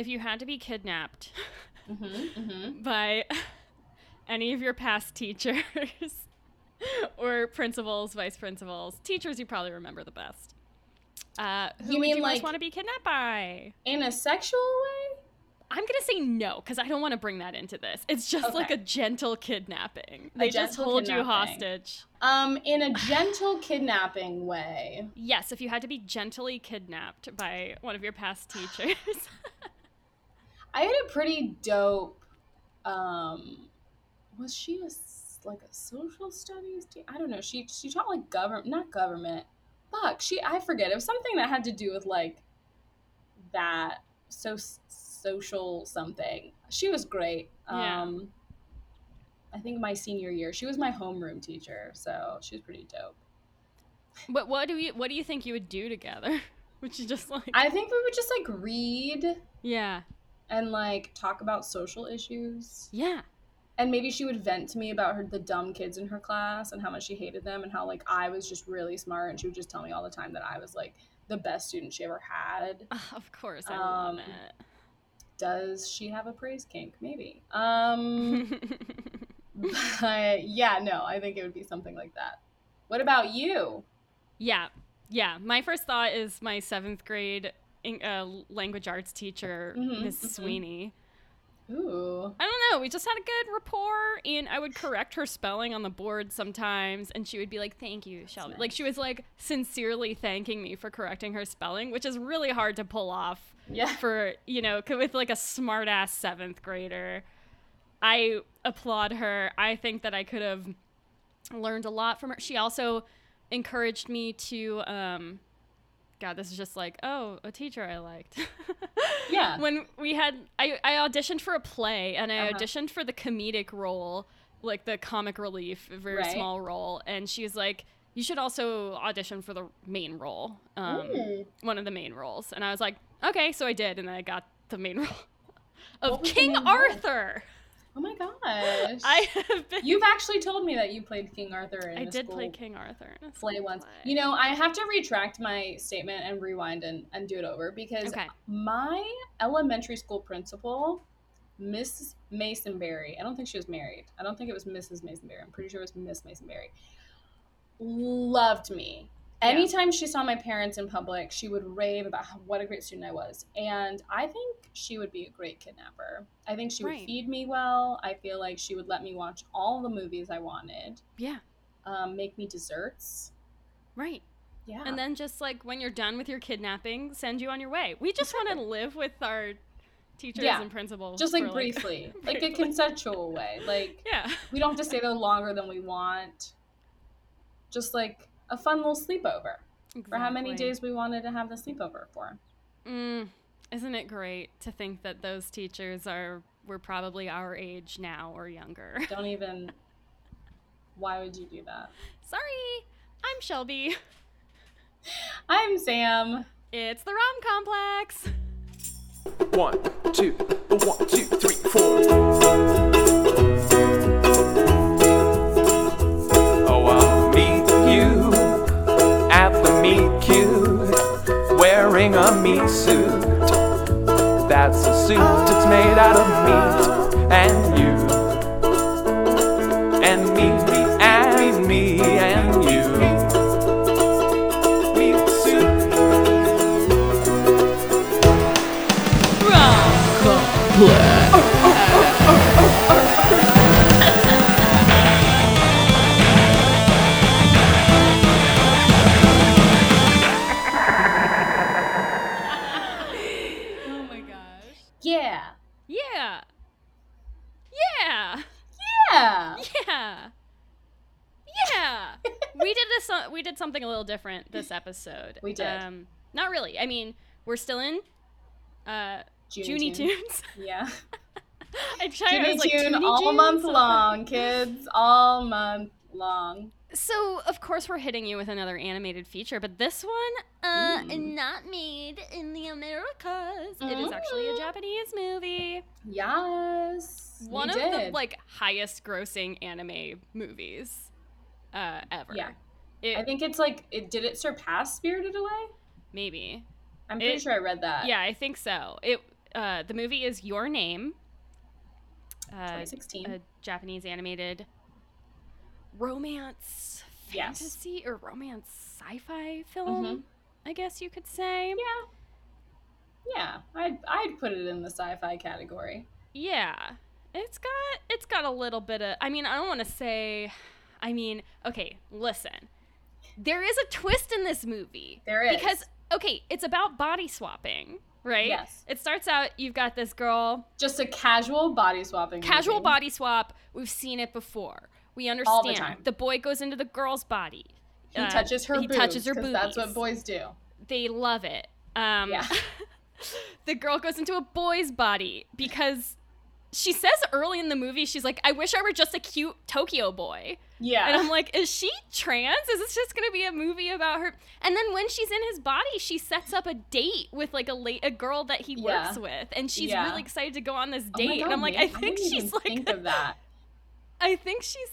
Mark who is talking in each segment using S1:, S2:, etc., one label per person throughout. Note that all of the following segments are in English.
S1: if you had to be kidnapped
S2: Mm-hmm, mm-hmm.
S1: by any of your past teachers or principals, vice principals, teachers you probably remember the best. Uh, who
S2: You
S1: would
S2: mean,
S1: you most
S2: like-
S1: want to be kidnapped by?
S2: In a sexual way?
S1: I'm gonna say no because I don't want to bring that into this. It's just like a gentle kidnapping. They just
S2: gentle
S1: hold you hostage.
S2: Um, in a gentle kidnapping way.
S1: Yes, if you had to be gently kidnapped by one of your past teachers.
S2: I had a pretty dope. Um, was she a s- like a social studies? Te- I don't know. She she taught like government, not government. Fuck. She I forget. It was something that had to do with like that. So social something. She was great.
S1: Yeah.
S2: Um, I think my senior year, she was my homeroom teacher, so she was pretty dope.
S1: but what do you what do you think you would do together? Would you just like
S2: I think we would just like read
S1: Yeah.
S2: And like talk about social issues.
S1: Yeah.
S2: and maybe she would vent to me about her the dumb kids in her class and how much she hated them and how like I was just really smart and she would just tell me all the time that I was like the best student she ever had.
S1: Of course, I love
S2: Um, Does she have a praise kink? Maybe. Um but yeah, no, I think it would be something like that. What about you?
S1: yeah. Yeah. My first thought is my seventh grade in- uh, language arts teacher,
S2: Mhm,
S1: Miss
S2: mhm.
S1: Sweeney.
S2: Ooh.
S1: I don't know. We just had a good rapport, and I would correct her spelling on the board sometimes, and she would be like, "Thank you, Shelby." Like she was like sincerely thanking me for correcting her spelling, which is really hard to pull off
S2: Yeah.
S1: for you know with like a smart ass seventh grader. I applaud her. I think that I could have learned a lot from her. She also encouraged me to. Um, God, this is just like, oh, a teacher I liked.
S2: Yeah.
S1: when we had, I, I auditioned for a play and I
S2: Uh-huh.
S1: auditioned for the comedic role, like the comic relief, very
S2: Right.
S1: small role. And she was like, you should also audition for the main role, um, one of the main roles. And I was like, okay, so I did. And then I got the main role of
S2: What was the
S1: King
S2: Arthur. role? Oh my gosh.
S1: I have been.
S2: You've actually told me that you played King Arthur in
S1: I did play King Arthur in a
S2: play once.
S1: play.
S2: You know, I have to retract my statement and rewind and, and do it over because
S1: Okay.
S2: my elementary school principal, Mrs. Masonberry, I don't think she was married. I don't think it was Mrs. Masonberry. I'm pretty sure it was Miss Masonberry. Loved me.
S1: Yeah.
S2: Anytime she saw my parents in public, she would rave about how, what a great student I was. And I think she would be a great kidnapper. I think she would
S1: Right.
S2: feed me well. I feel like she would let me watch all the movies I wanted,
S1: Yeah,
S2: um, make me desserts.
S1: right.
S2: Yeah.
S1: And then just like when you're done with your kidnapping, send you on your way. We just want to live with our teachers
S2: Yeah.
S1: and principals.
S2: just like
S1: for,
S2: briefly, like a consensual way. Like
S1: Yeah.
S2: we don't have to stay there longer than we want. Just like a fun little sleepover for how many days we wanted to have the sleepover for.
S1: Mm, isn't it great to think that those teachers are were probably our age now or younger?
S2: Don't even. Why would you do that?
S1: Sorry, I'm Shelby.
S2: I'm Sam.
S1: It's the Rom Complex.
S3: One, two, one, two, three, four. That's a suit, it's made out of meat and you.
S1: Episode.
S2: We did.
S1: Um not really. I mean, we're still in uh Junie
S2: Tune.
S1: Tunes.
S2: Yeah.
S1: I tried I
S2: Junie
S1: like, Junie
S2: all
S1: Tunes?
S2: month long, kids. All month long.
S1: So, of course, we're hitting you with another animated feature, but this one, uh,
S2: Mm.
S1: not made in the Americas. It is actually a
S2: Mm.
S1: Japanese movie.
S2: Yes.
S1: One of the like highest grossing anime movies uh, ever.
S2: Yeah.
S1: It,
S2: I think it's like it did it surpass Spirited Away?
S1: maybe.
S2: I'm pretty
S1: It-
S2: sure I read that.
S1: Yeah, I think so. It uh, the movie is Your Name, uh,
S2: 2016.
S1: a Japanese animated romance
S2: Yes.
S1: fantasy or romance sci-fi film.
S2: Mhm.
S1: I guess you could say.
S2: yeah. Yeah, I'd I'd put it in the sci-fi category.
S1: Yeah. It's got it's got a little bit of I mean, I don't want to say I mean, okay, listen. There is a twist in this movie.
S2: There is.
S1: Because okay, it's about body swapping, right?
S2: Yes.
S1: It starts out you've got this girl,
S2: Just a casual body swapping.
S1: casual
S2: movie.
S1: body swap. We've seen it before. We understand.
S2: All the time.
S1: the boy goes into the girl's body.
S2: He
S1: Uh,
S2: touches her
S1: he
S2: boobs.
S1: touches her
S2: 'cause That's what boys do.
S1: They love it. Um
S2: Yeah.
S1: the girl goes into a boy's body because she says early in the movie she's like i wish i were just a cute tokyo boy
S2: Yeah.
S1: and i'm like is she trans is this just gonna be a movie about her and then when she's in his body she sets up a date with like a late a girl that he works with and she's
S2: Yeah.
S1: really excited to go on this
S2: Oh
S1: date and i'm like
S2: man,
S1: i think
S2: didn't
S1: she's like
S2: think of that.
S1: i think she's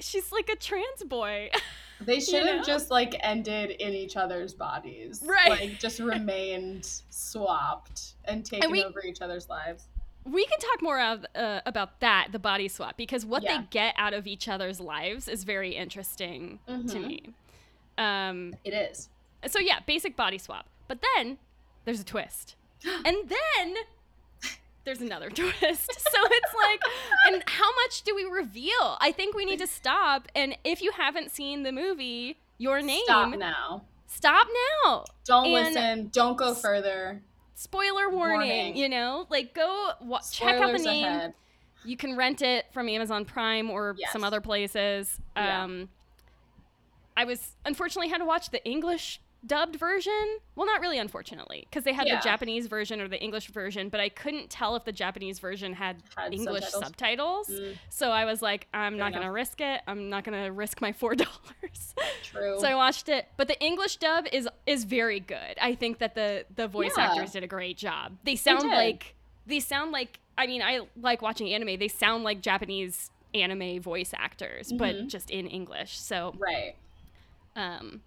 S1: she's like a trans boy
S2: They should have
S1: know?
S2: just like ended in each other's bodies.
S1: Right.
S2: Like just remained swapped and taken
S1: we-
S2: over each other's lives.
S1: We can talk more of, uh, about that the body swap because what
S2: Yeah.
S1: they get out of each other's lives is very interesting to
S2: Mhm.
S1: me um
S2: It is.
S1: So yeah, basic body swap. But then there's a twist. And then there's another twist. So it's like and how much do we reveal? I think we need to stop and if you haven't seen the movie Your Name,
S2: Stop now.
S1: stop now.
S2: Don't
S1: And-
S2: listen. Don't go further.
S1: Spoiler warning,
S2: Warning.
S1: you know? Like go wa- check out the name.
S2: ahead.
S1: You can rent it from Amazon Prime or
S2: Yes.
S1: some other places.
S2: Yeah.
S1: Um, I was unfortunately had to watch the English dubbed version. Well, not really, unfortunately, because they had
S2: Yeah.
S1: the Japanese version or the English version, but I couldn't tell if the Japanese version had,
S2: Had
S1: English
S2: subtitles?
S1: subtitles.
S2: Mm.
S1: So I was like, I'm
S2: Fair
S1: not gonna risk it. I'm not gonna risk my four dollars.
S2: True.
S1: so I watched it, but the English dub is is very good. I think that the the voice
S2: Yeah.
S1: actors did a great job. They sound
S2: did.
S1: like they sound like I mean, I like watching anime. They sound like Japanese anime voice actors, but
S2: Mhm.
S1: just in English. So,
S2: right.
S1: um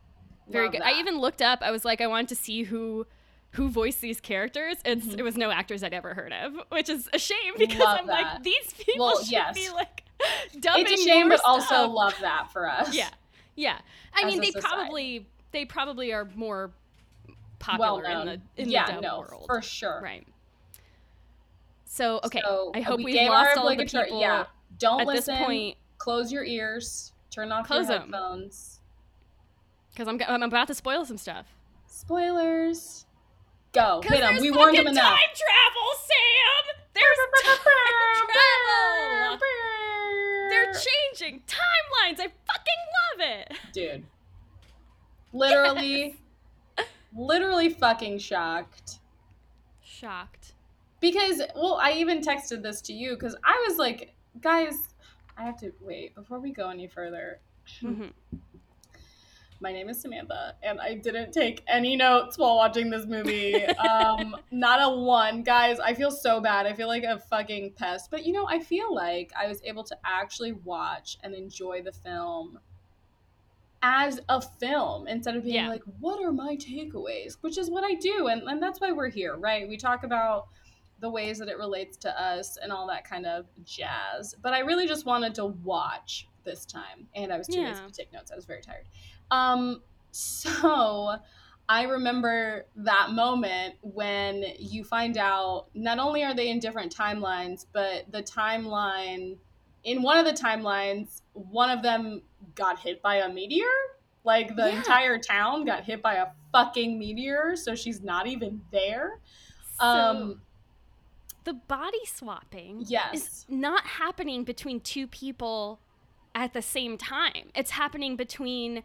S1: very
S2: Love
S1: good. I even looked up. I was like I wanted to see who who voiced these characters. It's
S2: Mhm.
S1: it was no actors I'd ever heard of, which is a shame because
S2: Love
S1: I'm
S2: that.
S1: like these people
S2: Well,
S1: should
S2: yes.
S1: be like dubbing
S2: It's a shame, but also love that for us.
S1: Yeah, yeah. I
S2: As
S1: mean, they
S2: society.
S1: probably they probably are more popular
S2: Well
S1: in the in
S2: yeah,
S1: the dub
S2: no,
S1: world,
S2: for sure.
S1: right? So okay,
S2: So,
S1: I
S2: uh,
S1: hope
S2: we
S1: we've lost all the people
S2: Yeah. Don't
S1: at
S2: listen.
S1: this point
S2: Close your ears. Turn off
S1: Close
S2: your headphones.
S1: Because I'm I'm about to spoil some stuff.
S2: Spoilers. Go. Hit them. We warned them enough.
S1: Time travel, Sam. There's time travel. They're changing timelines. I fucking love it.
S2: Dude. Literally, literally fucking shocked.
S1: Shocked.
S2: Because, well, I even texted this to you because I was like, guys, I have to wait before we go any further.
S1: hmm
S2: My name is Samantha, and I didn't take any notes while watching this movie. um, not a one. Guys, I feel so bad. I feel like a fucking pest. But you know, I feel like I was able to actually watch and enjoy the film as a film instead of being
S1: Yeah.
S2: like, what are my takeaways? Which is what I do. And, and that's why we're here, right? We talk about the ways that it relates to us and all that kind of jazz. But I really just wanted to watch this time. And I was too lazy to take notes. I was very tired. Um, so I remember that moment when you find out not only are they in different timelines, but the timeline in one of the timelines, one of them got hit by a meteor. Like the
S1: Yeah.
S2: entire town got hit by a fucking meteor, so she's not even there.
S1: So
S2: Um,
S1: the body swapping
S2: Yes.
S1: is not happening between two people at the same time. It's happening between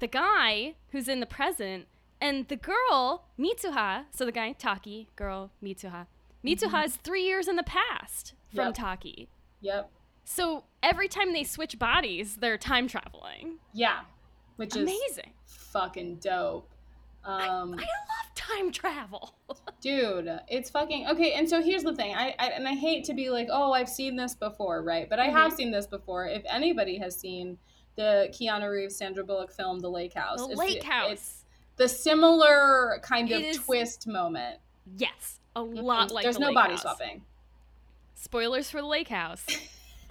S1: the guy who's in the present and the girl Mitsuha. So the guy Taki, girl Mitsuha. Mitsuha is three years in the past from
S2: Yep.
S1: Taki.
S2: Yep.
S1: So every time they switch bodies, they're time traveling.
S2: Yeah. Which is
S1: Amazing.
S2: fucking dope. Um,
S1: I love time travel.
S2: dude it's fucking okay and so here's the thing I, I and i hate to be like oh i've seen this before right but i have
S1: Mhm.
S2: seen this before if anybody has seen the keanu reeves sandra bullock film the lake house
S1: the
S2: it's
S1: lake
S2: it's
S1: house.
S2: the similar kind of
S1: is-
S2: twist moment
S1: yes. a mm-hmm. lot like
S2: There's
S1: the
S2: no
S1: lake
S2: body
S1: house.
S2: swapping.
S1: Spoilers for the lake house.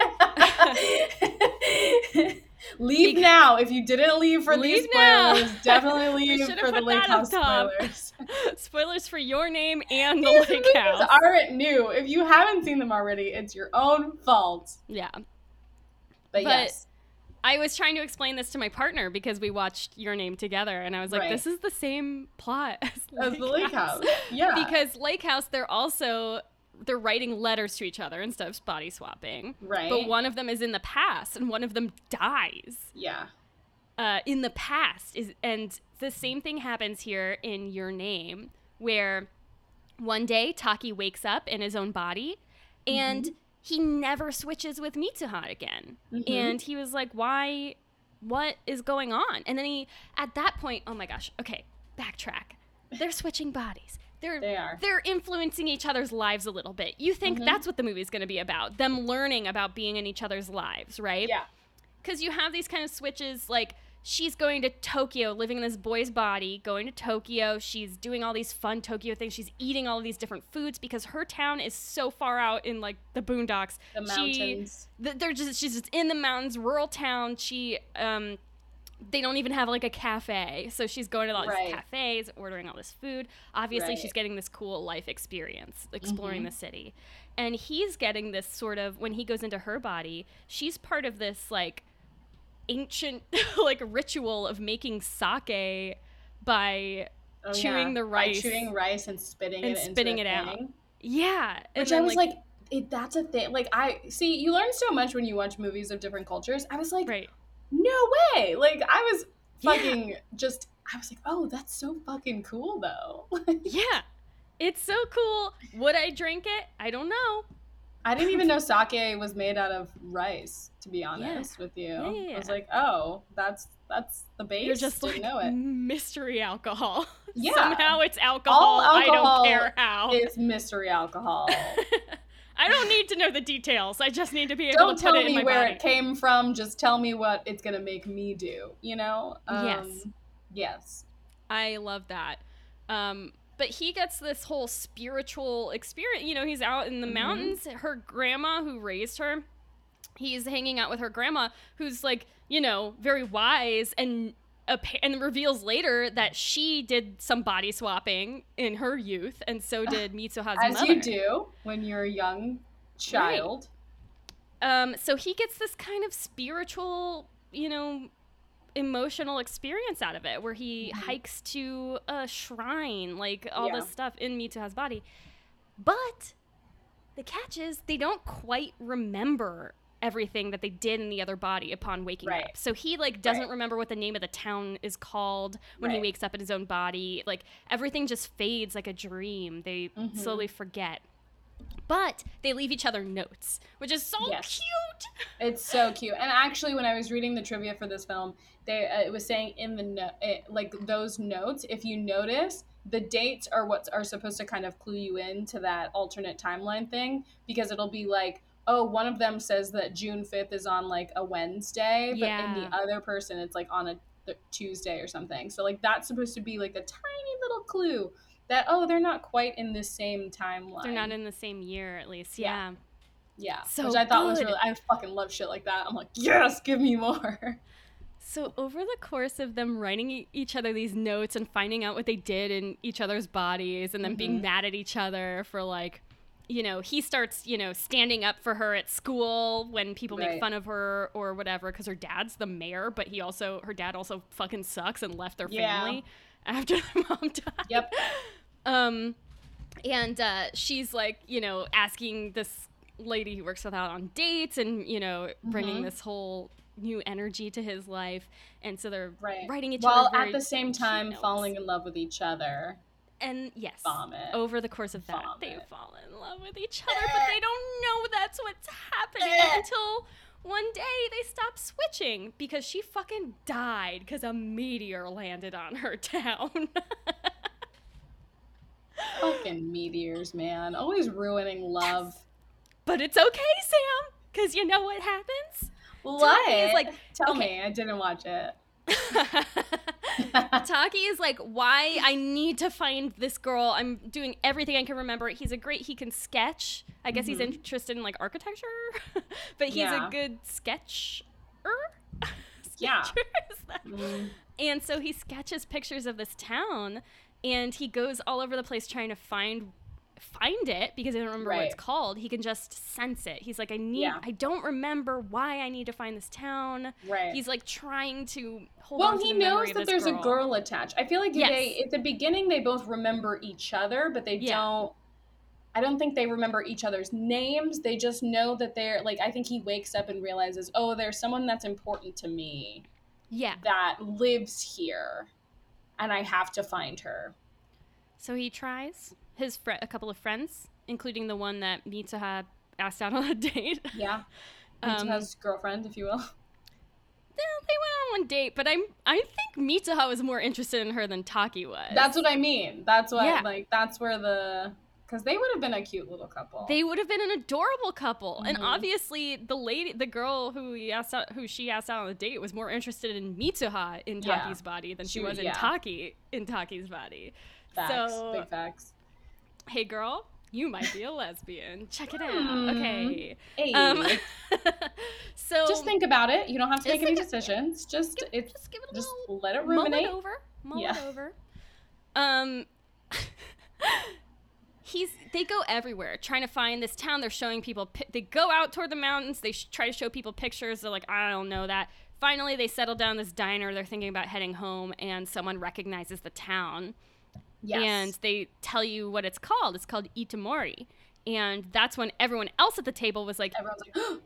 S2: leave
S1: Bec-
S2: now. If you didn't leave for these
S1: Leave now.
S2: spoilers, definitely leave for the lake house spoilers.
S1: Spoilers for your name and the
S2: These
S1: lake house.
S2: aren't new. If you haven't seen them already, it's your own fault.
S1: yeah.
S2: But,
S1: But-
S2: yes,
S1: I was trying to explain this to my partner because we watched Your Name together, and I was like,
S2: Right.
S1: "This is the same plot as Lake,
S2: as the lake house. Yeah.
S1: because Lake House, they're also they're writing letters to each other instead of body swapping.
S2: right.
S1: But one of them is in the past, and one of them dies
S2: yeah.
S1: uh, in the past. Is and the same thing happens here in Your Name, where one day Taki wakes up in his own body, and he never switches with Mitsuha again.
S2: Mhm.
S1: And he was like, "Why? What is going on?" And then he, at that point, oh my gosh, okay, backtrack. They're switching bodies. They're
S2: They are.
S1: they're influencing each other's lives a little bit. You think
S2: Mhm.
S1: that's what the movie's going to be about? Them learning about being in each other's lives, right?
S2: Yeah.
S1: because you have these kind of switches like she's going to tokyo living in this boy's body going to tokyo she's doing all these fun tokyo things she's eating all of these different foods because her town is so far out in like the boondocks
S2: The mountains.
S1: th- they're just she's just in the mountains rural town she um they don't even have like a cafe so she's going to all these
S2: Right.
S1: cafes ordering all this food obviously
S2: Right.
S1: she's getting this cool life experience exploring
S2: Mhm.
S1: the city and he's getting this sort of when he goes into her body she's part of this like ancient like ritual of making sake by
S2: Oh,
S1: chewing
S2: yeah.
S1: the
S2: By
S1: rice
S2: chewing rice and spitting
S1: and
S2: it
S1: spitting it out.
S2: thing.
S1: yeah
S2: Which I was like, it, that's a thing. Like I see, you learn so much when you watch movies of different cultures. I was like,
S1: right
S2: no way. Like I was
S1: Yeah.
S2: fucking just. I was like, oh, that's so fucking cool though.
S1: yeah it's so cool would i drink it i don't know
S2: I didn't even know sake was made out of rice. To be honest with you,
S1: Yeah.
S2: I was like, oh, that's that's the base.
S1: You're just
S2: Didn't
S1: like
S2: know it.
S1: mystery alcohol.
S2: Yeah.
S1: Somehow it's alcohol. I
S2: alcohol
S1: don't care how.
S2: It's mystery alcohol.
S1: I don't need to know the details. I just need to be able
S2: Don't
S1: to
S2: tell
S1: put it in
S2: me where
S1: body.
S2: it came from. Just tell me what it's gonna make me do. You know?
S1: Yes.
S2: Yes.
S1: I love that. Um, but he gets this whole spiritual experience. You know, he's out in the
S2: Mhm.
S1: mountains. Her grandma, who raised her, he's hanging out with her grandma, who's like, you know, very wise and and reveals later that she did some body swapping in her youth, and so did Mitsuha's
S2: As
S1: mother.
S2: you do when you're a young child.
S1: Um, so he gets this kind of spiritual, you know, emotional experience out of it where he
S2: Mhm.
S1: hikes to a shrine, like all
S2: Yeah.
S1: this stuff in Mitsuha's body. But the catch is they don't quite remember everything that they did in the other body upon waking
S2: Right.
S1: up. So he like doesn't
S2: Right.
S1: remember what the name of the town is called when he wakes up in his own body. Like everything just fades like a dream. They
S2: Mhm.
S1: slowly forget. But they leave each other notes, which is so
S2: Yes.
S1: cute.
S2: It's so cute. And actually, when I was reading the trivia for this film, they uh, it was saying in the no- it, like those notes, if you notice, the dates are what are supposed to kind of clue you in to that alternate timeline thing because it'll be like, oh, one of them says that June fifth is on like a Wednesday, but in the other person, it's like on a th- Tuesday or something. So like that's supposed to be like a tiny little clue that oh, they're not quite in the same timeline.
S1: They're not in the same year, at least.
S2: Yeah.
S1: Yeah.
S2: Yeah,
S1: So
S2: which I thought was really. I fucking love shit like that. I'm like, yes, give me more.
S1: So over the course of them writing e- each other these notes and finding out what they did in each other's bodies, and then being
S2: Mhm.
S1: mad at each other for like, you know, he starts, you know, standing up for her at school when people make fun of her or whatever, because her dad's the mayor, but he also, her dad also fucking sucks and left their
S2: Yeah.
S1: family after the mom died.
S2: Yep.
S1: Um, and uh, she's like, you know, asking this lady who works with out on dates, and you know, bringing
S2: Mhm.
S1: this whole new energy to his life. And so they're
S2: Right.
S1: writing each
S2: While
S1: other
S2: at the same time
S1: notes.
S2: falling in love with each other.
S1: And yes,
S2: Vomit.
S1: over the course of that, they fall in love with each other, but they don't know that's what's happening until. One day they stopped switching because she fucking died because a meteor landed on her town.
S2: Fucking meteors, man. Always ruining love.
S1: But it's okay, Sam, because you know what happens?
S2: What?
S1: like-
S2: Tell
S1: okay.
S2: me. I didn't watch it.
S1: Taki is like, why? I need to find this girl. I'm doing everything I can remember. He's a great. He can sketch. I guess he's interested in like architecture, but he's
S2: Yeah.
S1: a good sketcher.
S2: Yeah.
S1: Sketcher? Is
S2: Mm.
S1: And so he sketches pictures of this town, and he goes all over the place trying to find find it because I don't remember what it's called. He can just sense it. He's like, I need.
S2: Yeah.
S1: I don't remember why I need to find this town.
S2: Right.
S1: He's like trying to hold
S2: well,
S1: on to
S2: he knows that there's
S1: girl.
S2: a girl attached. I feel like
S1: Yes.
S2: they at the beginning they both remember each other, but they
S1: Yeah.
S2: don't. I don't think they remember each other's names. They just know that they're like. I think he wakes up and realizes, oh, there's someone that's important to me
S1: Yeah.
S2: that lives here, and I have to find her.
S1: So he tries his fr- a couple of friends, including the one that Mitsuha asked out on a date.
S2: Yeah,
S1: Um,
S2: Mitsuha's girlfriend, if you will.
S1: They went on one date, but I'm I think Mitsuha was more interested in her than Taki was.
S2: That's what I mean. That's what
S1: Yeah.
S2: like. That's where the because they would have been a cute little couple.
S1: they would have been an adorable couple, and
S2: Mhm.
S1: obviously the lady, the girl who he asked out, who she asked out on the date, was more interested in Mitsuha in
S2: Yeah.
S1: Taki's body than she,
S2: She
S1: was
S2: was-
S1: in
S2: yeah.
S1: Taki in Taki's body.
S2: facts,
S1: so-
S2: big facts.
S1: Hey, girl, you might be a lesbian. Check it out.
S2: Hmm.
S1: Okay.
S2: Hey.
S1: Um, so
S2: just think about it. You don't have to make any decisions. Just
S1: give-
S2: it's
S1: just give it a
S2: just
S1: little
S2: let it
S1: mull
S2: ruminate.
S1: it over. Mull
S2: Yeah.
S1: it over. Um, he's they go everywhere trying to find this town. They're showing people. They go out toward the mountains. They sh- try to show people pictures. They're like, I don't know that. Finally, they settle down this diner. They're thinking about heading home, and someone recognizes the town
S2: Yes.
S1: and they tell you what it's called. It's called Itomori. And that's when everyone else at the table was like,
S2: everyone's like,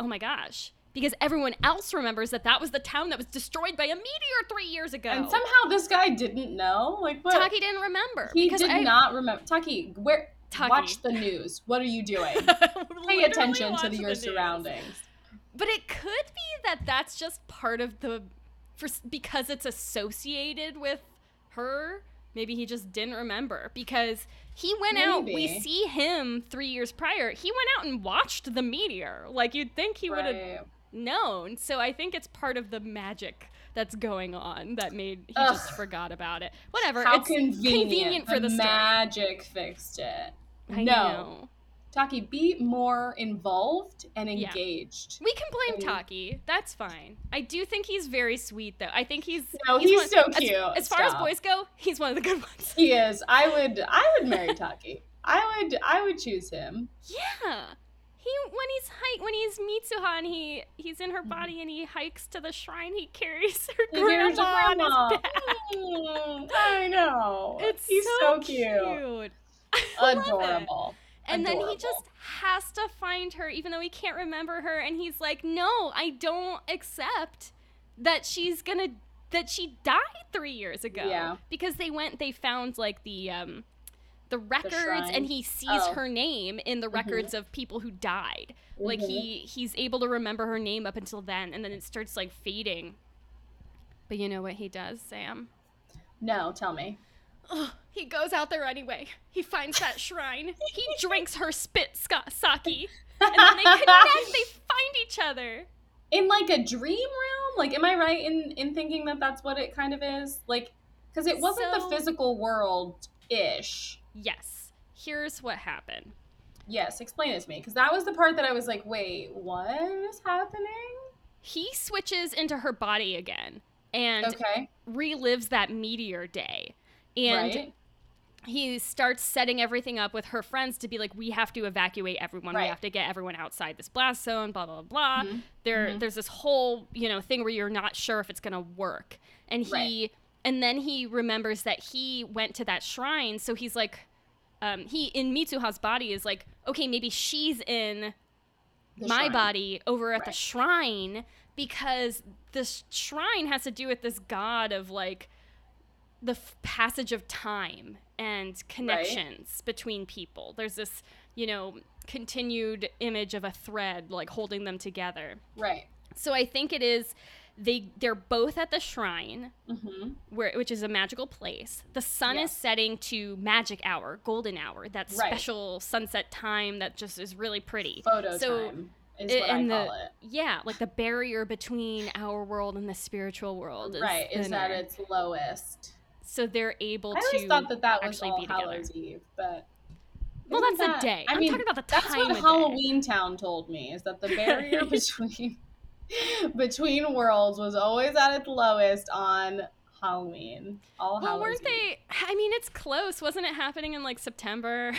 S1: oh my gosh. Because everyone else remembers that that was the town that was destroyed by a meteor three years ago.
S2: and somehow this guy didn't know. Like what?
S1: Taki didn't remember.
S2: he did
S1: I-
S2: not remember. Taki, where?
S1: Taki.
S2: Watch the news. What are you doing? Pay attention to the,
S1: the
S2: your
S1: news.
S2: surroundings.
S1: But it could be that that's just part of the, for because it's associated with her. Maybe he just didn't remember because he went out. We see him three years prior. He went out and watched the meteor. Like you'd think he would have known. So I think it's part of the magic that's going on that made he
S2: Ugh.
S1: just forgot about it. Whatever.
S2: How
S1: it's
S2: convenient.
S1: for the, story.
S2: magic fixed it.
S1: I
S2: no,
S1: know.
S2: Taki, be more involved and
S1: Yeah.
S2: engaged.
S1: We can blame
S2: And-
S1: Taki. That's fine. I do think he's very sweet, though. I think he's
S2: No, he's so
S1: as-
S2: cute.
S1: As, far as boys go, he's one of the good ones.
S2: He is. I would. I would marry Taki. I would. I would choose him.
S1: Yeah. He when he's hike when he's Mitsuha and he he's in her
S2: Mm-hmm.
S1: body and he hikes to the shrine, he carries her
S2: He
S1: grandma on his back.
S2: Mm, I know.
S1: It's
S2: He's
S1: so,
S2: so, cute.
S1: cute. Love it.
S2: Adorable.
S1: And then he just has to find her, even though he can't remember her. And he's like, "No, I don't accept that she's gonna that she died three years ago."
S2: Yeah.
S1: because they went, they found like the um the records,
S2: shrine.
S1: and he sees
S2: Oh.
S1: her name in the records of people who died. Like
S2: Mhm.
S1: he he's able to remember her name up until then, and then it starts like fading. But you know what he does, Sam?
S2: No, tell me.
S1: Ugh, he goes out there anyway. He finds that shrine. He drinks her spit ska- sake. And then they connect. They find each other.
S2: in like a dream realm like am i right in in thinking that that's what it kind of is like because it wasn't
S1: So-
S2: the physical world ish
S1: Yes. Here's what happened.
S2: yes explain it to me because that was the part that i was like wait what is happening
S1: He switches into her body again and
S2: okay
S1: relives that meteor day. And
S2: right
S1: he starts setting everything up with her friends to be like, we have to evacuate everyone. We have to get everyone outside this blast zone. Blah blah blah.
S2: Mhm.
S1: There,
S2: Mhm.
S1: there's this whole you know thing where you're not sure if it's gonna work, and he,
S2: Right.
S1: and then he remembers that he went to that shrine, so he's like, um, he in Mitsuha's body is like, okay, maybe she's in
S2: The
S1: my
S2: shrine.
S1: body over at the shrine because this shrine has to do with this god of like the f- passage of time and connections between people. There's this, you know, continued image of a thread like holding them together.
S2: right
S1: So I think it is they they're both at the shrine
S2: mm-hmm.
S1: where which is a magical place. The sun is setting to magic hour, golden hour, that
S2: Right.
S1: special sunset time that just is really pretty.
S2: photo
S1: so
S2: time is
S1: It-
S2: what I
S1: and
S2: call
S1: the-
S2: it.
S1: Yeah, like the barrier between our world and the spiritual world is
S2: Right, is at its lowest.
S1: So they're able to
S2: I always
S1: to
S2: thought that that was
S1: actually
S2: All
S1: be together.
S2: Hallows Eve, but
S1: Well, that's
S2: that-
S1: a day.
S2: I
S1: I'm
S2: mean,
S1: talking about the
S2: that's
S1: time
S2: what
S1: of day.
S2: Halloween Town told me is that the barrier between between worlds was always at its lowest on Halloween. All
S1: Well,
S2: Hallows
S1: weren't they? I mean, it's close. Wasn't it happening in like September?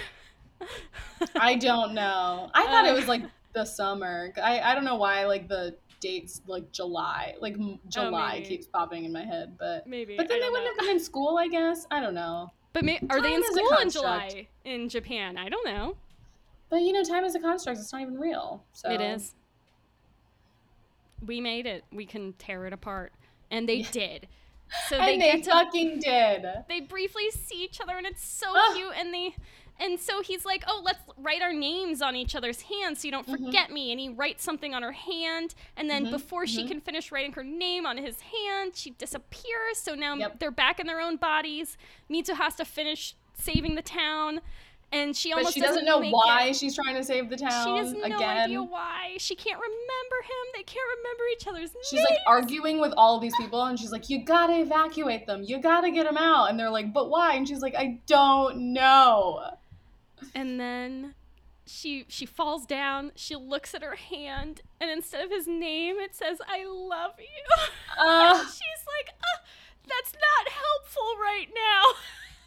S2: I don't know. I thought it was like the summer. I I don't know why like the dates like July, like July
S1: Oh,
S2: keeps popping in my head, but
S1: Maybe.
S2: but then they wouldn't
S1: know.
S2: have been in school, I guess. I don't know.
S1: But may- are they in
S2: Time is a
S1: school in. July in Japan? I don't know.
S2: But you know, time is a construct. It's not even real. So
S1: It is. We made it. We can tear it apart, and they
S2: Yeah.
S1: did. So they
S2: and they
S1: get to
S2: fucking did.
S1: they briefly see each other and it's so
S2: Ah.
S1: cute and they and so he's like oh let's write our names on each other's hands so you don't
S2: Mhm.
S1: forget me and he writes something on her hand and then
S2: Mhm,
S1: before she
S2: mhm.
S1: can finish writing her name on his hand she disappears so now
S2: Yep.
S1: they're back in their own bodies mitsu has to finish saving the town and she
S2: But
S1: almost
S2: she doesn't know
S1: make
S2: why
S1: it.
S2: she's trying to save the town
S1: she has no
S2: again.
S1: idea why she can't remember him they can't remember each other's names.
S2: She's like arguing with all these people, and she's like, "You gotta evacuate them. You gotta get them out." And they're like, "But why?" And she's like, "I don't know."
S1: And then she she falls down she looks at her hand and instead of his name it says i love you.
S2: Uh,
S1: she's like uh, that's not helpful right now.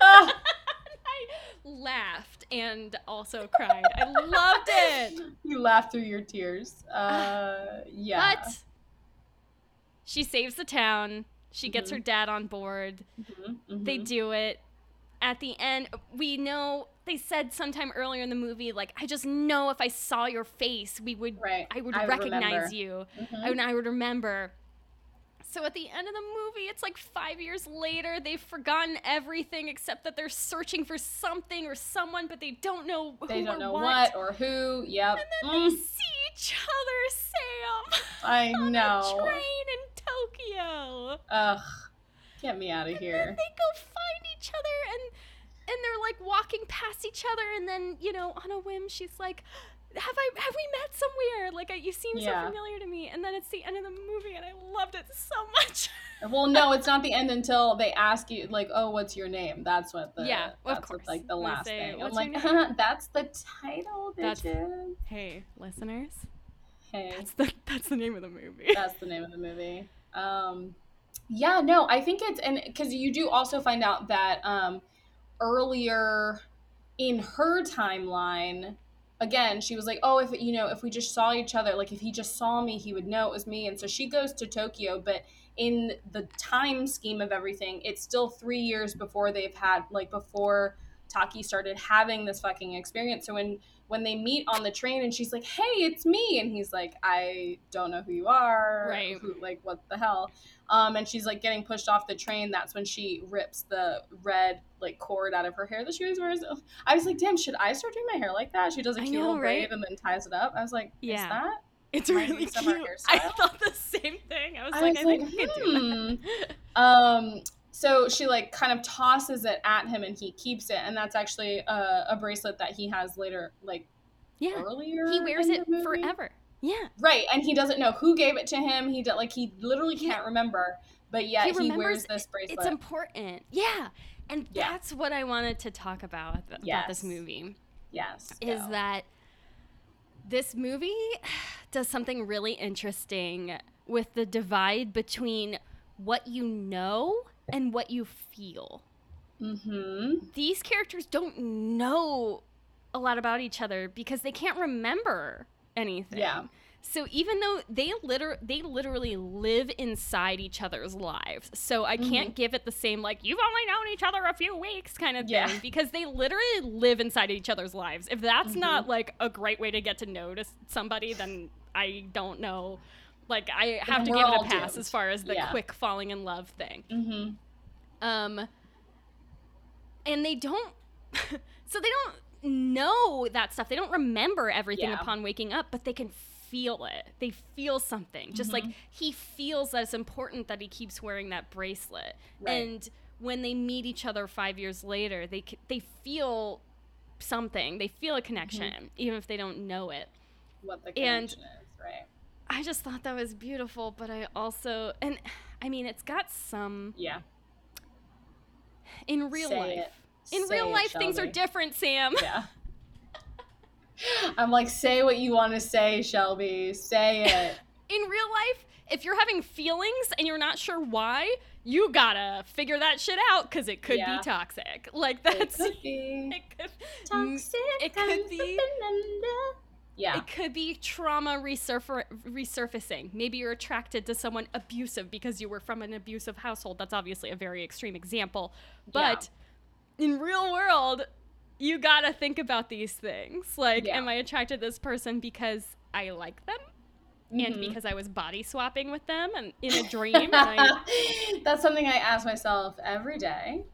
S2: Uh,
S1: i laughed and also cried. I loved it.
S2: You laughed through your tears. Uh, yeah.
S1: but she saves the town. She gets
S2: Mhm.
S1: her dad on board.
S2: Mhm,
S1: they
S2: mhm.
S1: do it. At the end we know they said sometime earlier in the movie like i just know if i saw your face we would
S2: right.
S1: i would
S2: I
S1: recognize
S2: remember.
S1: you
S2: Mhm.
S1: and i would remember so at the end of the movie it's like five years later they've forgotten everything except that they're searching for something or someone but they don't know who
S2: They don't
S1: or
S2: know
S1: what.
S2: what or who. Yep.
S1: and then
S2: Mm,
S1: they see each other sam
S2: I
S1: on
S2: know.
S1: a train in tokyo
S2: Ugh. Get me out of
S1: and then
S2: here.
S1: they go find each other and and they're like walking past each other and then you know on a whim she's like have I have we met somewhere like I, you seem
S2: Yeah.
S1: so familiar to me and then it's the end of the movie and I loved it so much
S2: Well, no, it's not the end until they ask you, like, "Oh, what's your name?" That's what the
S1: Yeah, of course.
S2: What, like the last
S1: say,
S2: thing. I'm like, "That's the title,
S1: That's-
S2: bitches."
S1: hey listeners
S2: Hey,
S1: that's the that's the name of the movie
S2: that's the name of the movie. Um, yeah, no, I think it's and because you do also find out that um, earlier in her timeline, again, she was like, "Oh, if you know, if we just saw each other, like if he just saw me, he would know it was me." And so she goes to Tokyo, but in the time scheme of everything, it's still three years before they've had like before Taki started having this fucking experience. So when when they meet on the train and she's like, "Hey, it's me," and he's like, "I don't know who you are,
S1: Right.
S2: Who, like what the hell?" Um, and she's like getting pushed off the train. That's when she rips the red like cord out of her hair that she always wears. I was like, "Damn, should I start doing my hair like that?" She does a cute
S1: know,
S2: little braid
S1: right?
S2: and then ties it up. I was like,
S1: Yeah.
S2: "Is that?"
S1: it's really cute I thought the same thing I was
S2: I
S1: like
S2: was
S1: I
S2: like,
S1: think we could do that
S2: Um, so she like kind of tosses it at him and he keeps it, and that's actually a, a bracelet that he has later, like
S1: yeah.
S2: earlier.
S1: he wears it forever. Yeah.
S2: Right, and he doesn't know who gave it to him. He did like he literally can't remember, but yet
S1: he
S2: he, wears this bracelet.
S1: it's important. Yeah. And
S2: Yeah.
S1: that's what I wanted to talk about about this movie.
S2: Yes,
S1: is
S2: go.
S1: that this movie does something really interesting with the divide between what you know and what you feel.
S2: Mm-hmm.
S1: These characters don't know a lot about each other because they can't remember anything.
S2: Yeah.
S1: So even though they liter- they literally live inside each other's lives, so I can't give it the same like you've only known each other a few weeks kind of
S2: Yeah.
S1: thing because they literally live inside each other's lives. If that's
S2: Mhm.
S1: not like a great way to get to know to somebody, then I don't know. Like I have to give it a pass
S2: doomed.
S1: as far as the
S2: Yeah.
S1: quick falling in love thing.
S2: Mm-hmm.
S1: Um, and they don't, so they don't know that stuff. They don't remember everything
S2: Yeah.
S1: upon waking up, but they can feel it. They feel something. Just like
S2: Mhm.
S1: he feels that it's important that he keeps wearing that bracelet.
S2: Right.
S1: And when they meet each other five years later, they they feel something. They feel a connection,
S2: Mm-hmm.
S1: even if they don't know it.
S2: what the
S1: And-
S2: connection is, right?
S1: I just thought that was beautiful, but I also and I mean it's got some
S2: Yeah.
S1: in real
S2: Say
S1: life.
S2: it.
S1: In
S2: Say
S1: real
S2: it,
S1: life things are different, Sam.
S2: Yeah. I'm like, say what you want to say, Shelby. Say it.
S1: In real life, if you're having feelings and you're not sure why, you gotta figure that shit out because it could
S2: Yeah.
S1: be toxic. Like
S2: It
S1: that's
S2: could be
S1: it could,
S2: toxic.
S1: it could be-.
S2: Yeah.
S1: It could be trauma resurf- resurfacing. Maybe you're attracted to someone abusive because you were from an abusive household. That's obviously a very extreme example. But in real world, you gotta think about these things. Like,
S2: Yeah.
S1: am I attracted to this person because I like them? And
S2: Mhm.
S1: because I was body swapping with them and in a dream? and I,
S2: That's something I ask myself every day.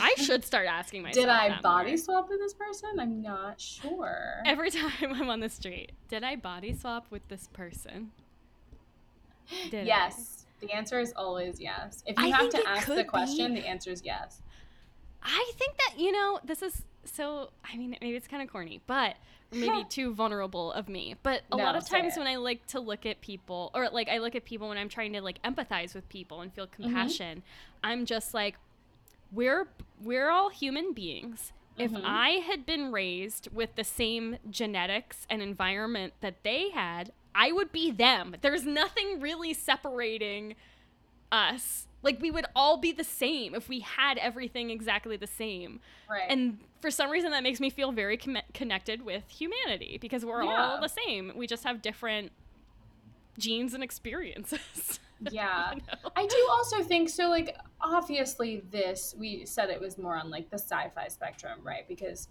S1: I should start asking myself.
S2: Did I body
S1: more.
S2: swap with this person? I'm not sure.
S1: Every time I'm on the street, did I body swap with this person? Did I?
S2: yes. The answer is always yes. If you
S1: I
S2: have to ask the
S1: be-
S2: question, the answer is yes.
S1: I think that, you know, this is so, I mean, maybe it's kind of corny, but maybe too vulnerable of me. But a lot of times when I like to look at people, or like I look at people when I'm trying to like empathize with people and feel
S2: Mm-hmm.
S1: compassion, I'm just like, we're we're all human beings. If
S2: Mhm.
S1: I had been raised with the same genetics and environment that they had, I would be them. There's nothing really separating us. Like we would all be the same if we had everything exactly the same.
S2: Right.
S1: And for some reason that makes me feel very com- connected with humanity because we're all the same. We just have different genes and experiences.
S2: yeah.
S1: Know?
S2: I do also think so like obviously this we said it was more on like the sci-fi spectrum, right? Because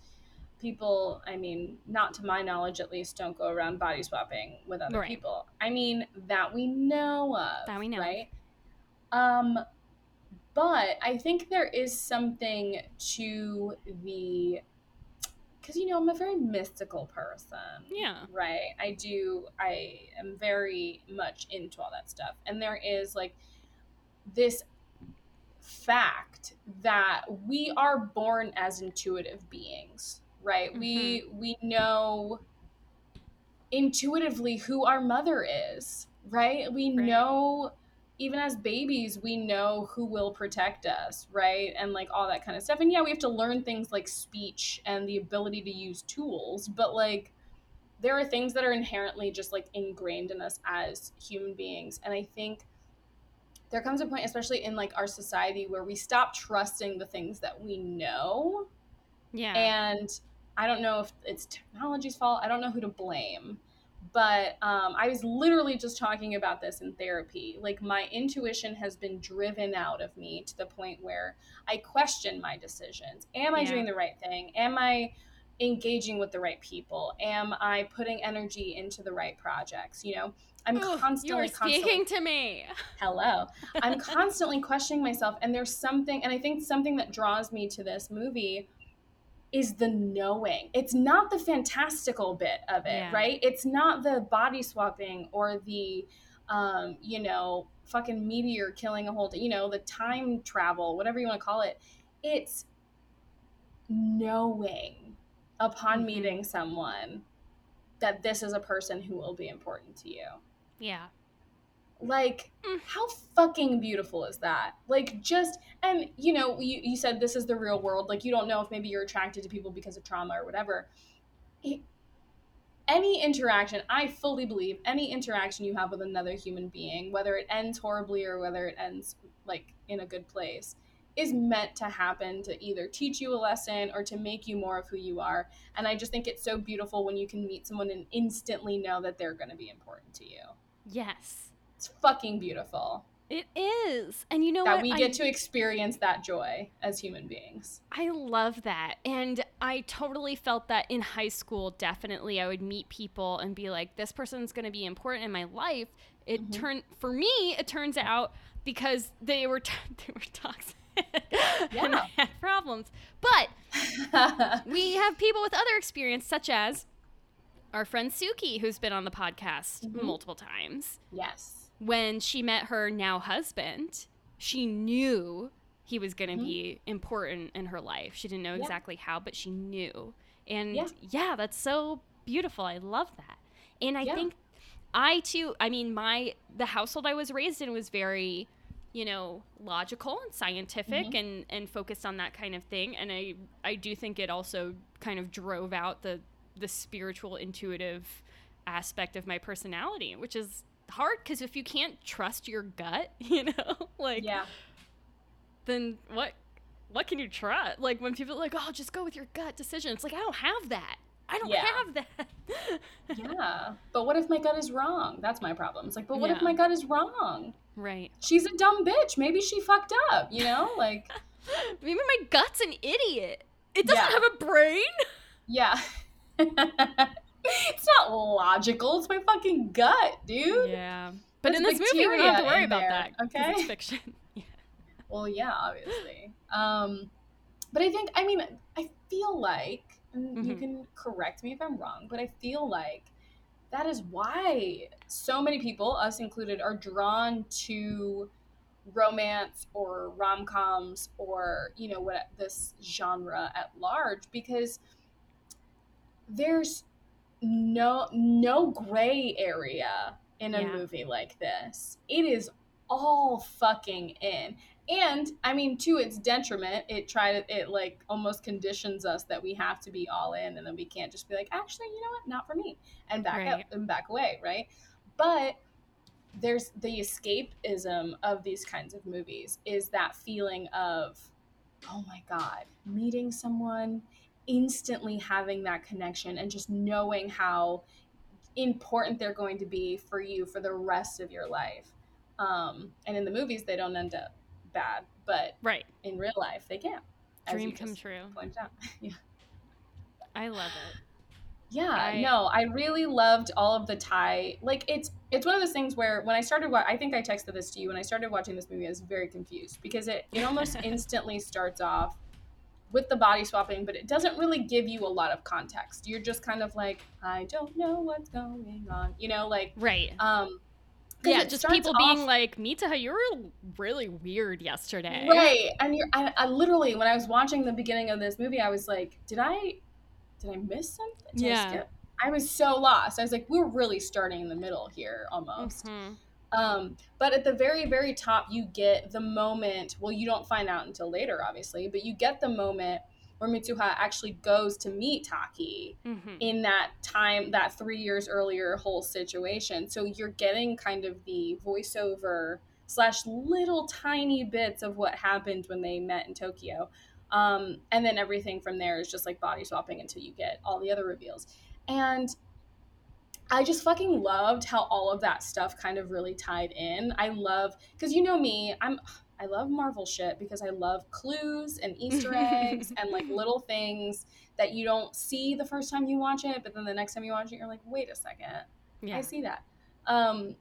S2: people, I mean, not to my knowledge at least, don't go around body swapping with other
S1: Right.
S2: people. I mean, that we know of.
S1: That we know.
S2: Right? Um but I think there is something to the because you know I'm a very mystical person.
S1: Yeah.
S2: right? I do i am very much into all that stuff. And there is like this fact that we are born as intuitive beings right? We mm-hmm. we know intuitively who our mother is right? We
S1: Right.
S2: know even as babies we know who will protect us right? And like all that kind of stuff. And yeah we have to learn things like speech and the ability to use tools but like there are things that are inherently just like ingrained in us as human beings. And i think there comes a point especially in like our society where we stop trusting the things that we know.
S1: Yeah.
S2: and i don't know if it's technology's fault. I don't know who to blame but um, i was literally just talking about this in therapy. Like my intuition has been driven out of me to the point where i question my decisions. Am i
S1: Yeah.
S2: doing the right thing? Am i engaging with the right people? Am i putting energy into the right projects? You know i'm constantly
S1: You're
S2: constantly
S1: speaking to me.
S2: hello. I'm constantly questioning myself and there's something and i think something that draws me to this movie is the knowing it's not the fantastical bit of it
S1: Yeah.
S2: right it's not the body swapping or the um you know fucking meteor killing a whole you know the time travel whatever you want to call it it's knowing upon
S1: Mhm.
S2: meeting someone that this is a person who will be important to you
S1: Yeah.
S2: Like
S1: Mm.
S2: how fucking beautiful is that? Like just and you know you, you said this is the real world. Like you don't know if maybe you're attracted to people because of trauma or whatever. It- any interaction i fully believe any interaction you have with another human being whether it ends horribly or whether it ends like in a good place is meant to happen to either teach you a lesson or to make you more of who you are. And i just think it's so beautiful when you can meet someone and instantly know that they're going to be important to you.
S1: Yes.
S2: It's fucking beautiful
S1: It is. And you know
S2: that
S1: what?
S2: we
S1: I
S2: get to experience that joy as human beings.
S1: I love that. And I totally felt that in high school. Definitely, I would meet people and be like, this person's going to be important in my life. It
S2: Mhm.
S1: turned, for me, it turns out because they were, t- they were toxic and
S2: Yeah.
S1: I had problems. But we have people with other experience, such as our friend Suki, who's been on the podcast
S2: Mhm.
S1: multiple times.
S2: yes.
S1: When she met her now husband, she knew he was going to
S2: Mhm.
S1: be important in her life. She didn't know
S2: Yeah.
S1: exactly how, but she knew. And
S2: Yeah.
S1: yeah. that's so beautiful. I love that. And I
S2: Yeah.
S1: think I too, I mean, my the household I was raised in was very, you know, logical and scientific
S2: Mm-hmm.
S1: and and focused on that kind of thing. And I I do think it also kind of drove out the the spiritual intuitive aspect of my personality, which is hard because if you can't trust your gut, you know, like
S2: Yeah.
S1: then what what can you trust? Like when people are like, "Oh, just go with your gut decision." It's like, "I don't have that. I don't
S2: Yeah.
S1: have that."
S2: Yeah. But what if my gut is wrong? That's my problem. It's like, but what if my gut is wrong?
S1: right.
S2: She's a dumb bitch. Maybe she fucked up, you know? Like,
S1: Maybe my gut's an idiot. It doesn't
S2: Yeah.
S1: have a brain.
S2: yeah. it's not logical. It's my fucking gut, dude.
S1: Yeah. But
S2: There's
S1: in this movie, we don't have to worry about
S2: there,
S1: that.
S2: okay?
S1: It's fiction. Yeah.
S2: Well, yeah, obviously. Um, but I think, I mean, I feel like, and you
S1: Mhm.
S2: can correct me if I'm wrong, but I feel like that is why so many people, us included, are drawn to romance or rom coms or you know what this genre at large because there's no no gray area in a
S1: Yeah.
S2: movie like this. It is all fucking in. And I mean to its detriment, it tried it like almost conditions us that we have to be all in and then we can't just be like, actually, you know what, not for me and back
S1: Right.
S2: up and back away, right? But there's the escapism of these kinds of movies is that feeling of, oh my God, meeting someone, instantly having that connection and just knowing how important they're going to be for you for the rest of your life. Um, and in the movies, they don't end up bad, but
S1: Right.
S2: in real life, they can.
S1: Dream come true.
S2: Yeah.
S1: I love it.
S2: Yeah,
S1: I-
S2: no, I really loved all of the Thai. Like it's it's one of those things where when I started, wa- I think I texted this to you when I started watching this movie. I was very confused because it it almost instantly starts off with the body swapping, but it doesn't really give you a lot of context. You're just kind of like, I don't know what's going on, you know, like
S1: Right.
S2: um,
S1: Yeah, just people
S2: off-
S1: being like, Mitsuha, you were really weird yesterday.
S2: Right. And you're I, I literally when I was watching the beginning of this movie, I was like, did I did I miss something? Did I
S1: Yeah.
S2: skip? I was so lost. I was like, we're really starting in the middle here almost.
S1: Mhm.
S2: Um, but at the very, very top, you get the moment. Well, you don't find out until later, obviously, but you get the moment where Mitsuha actually goes to meet Taki
S1: Mhm.
S2: in that time, that three years earlier whole situation. So you're getting kind of the voiceover slash little tiny bits of what happened when they met in Tokyo. Um, and then everything from there is just like body swapping until you get all the other reveals. And I just fucking loved how all of that stuff kind of really tied in. I love because you know me, I'm I love Marvel shit because I love clues and Easter eggs and like little things that you don't see the first time you watch it, but then the next time you watch it, you're like, wait a second,
S1: Yeah.
S2: I see that. Um,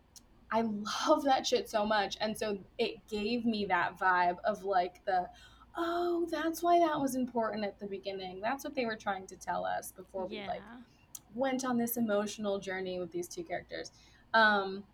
S2: I love that shit so much, and so it gave me that vibe of like the, oh, that's why that was important at the beginning. That's what they were trying to tell us before we
S1: Yeah.
S2: like went on this emotional journey with these two characters. Um,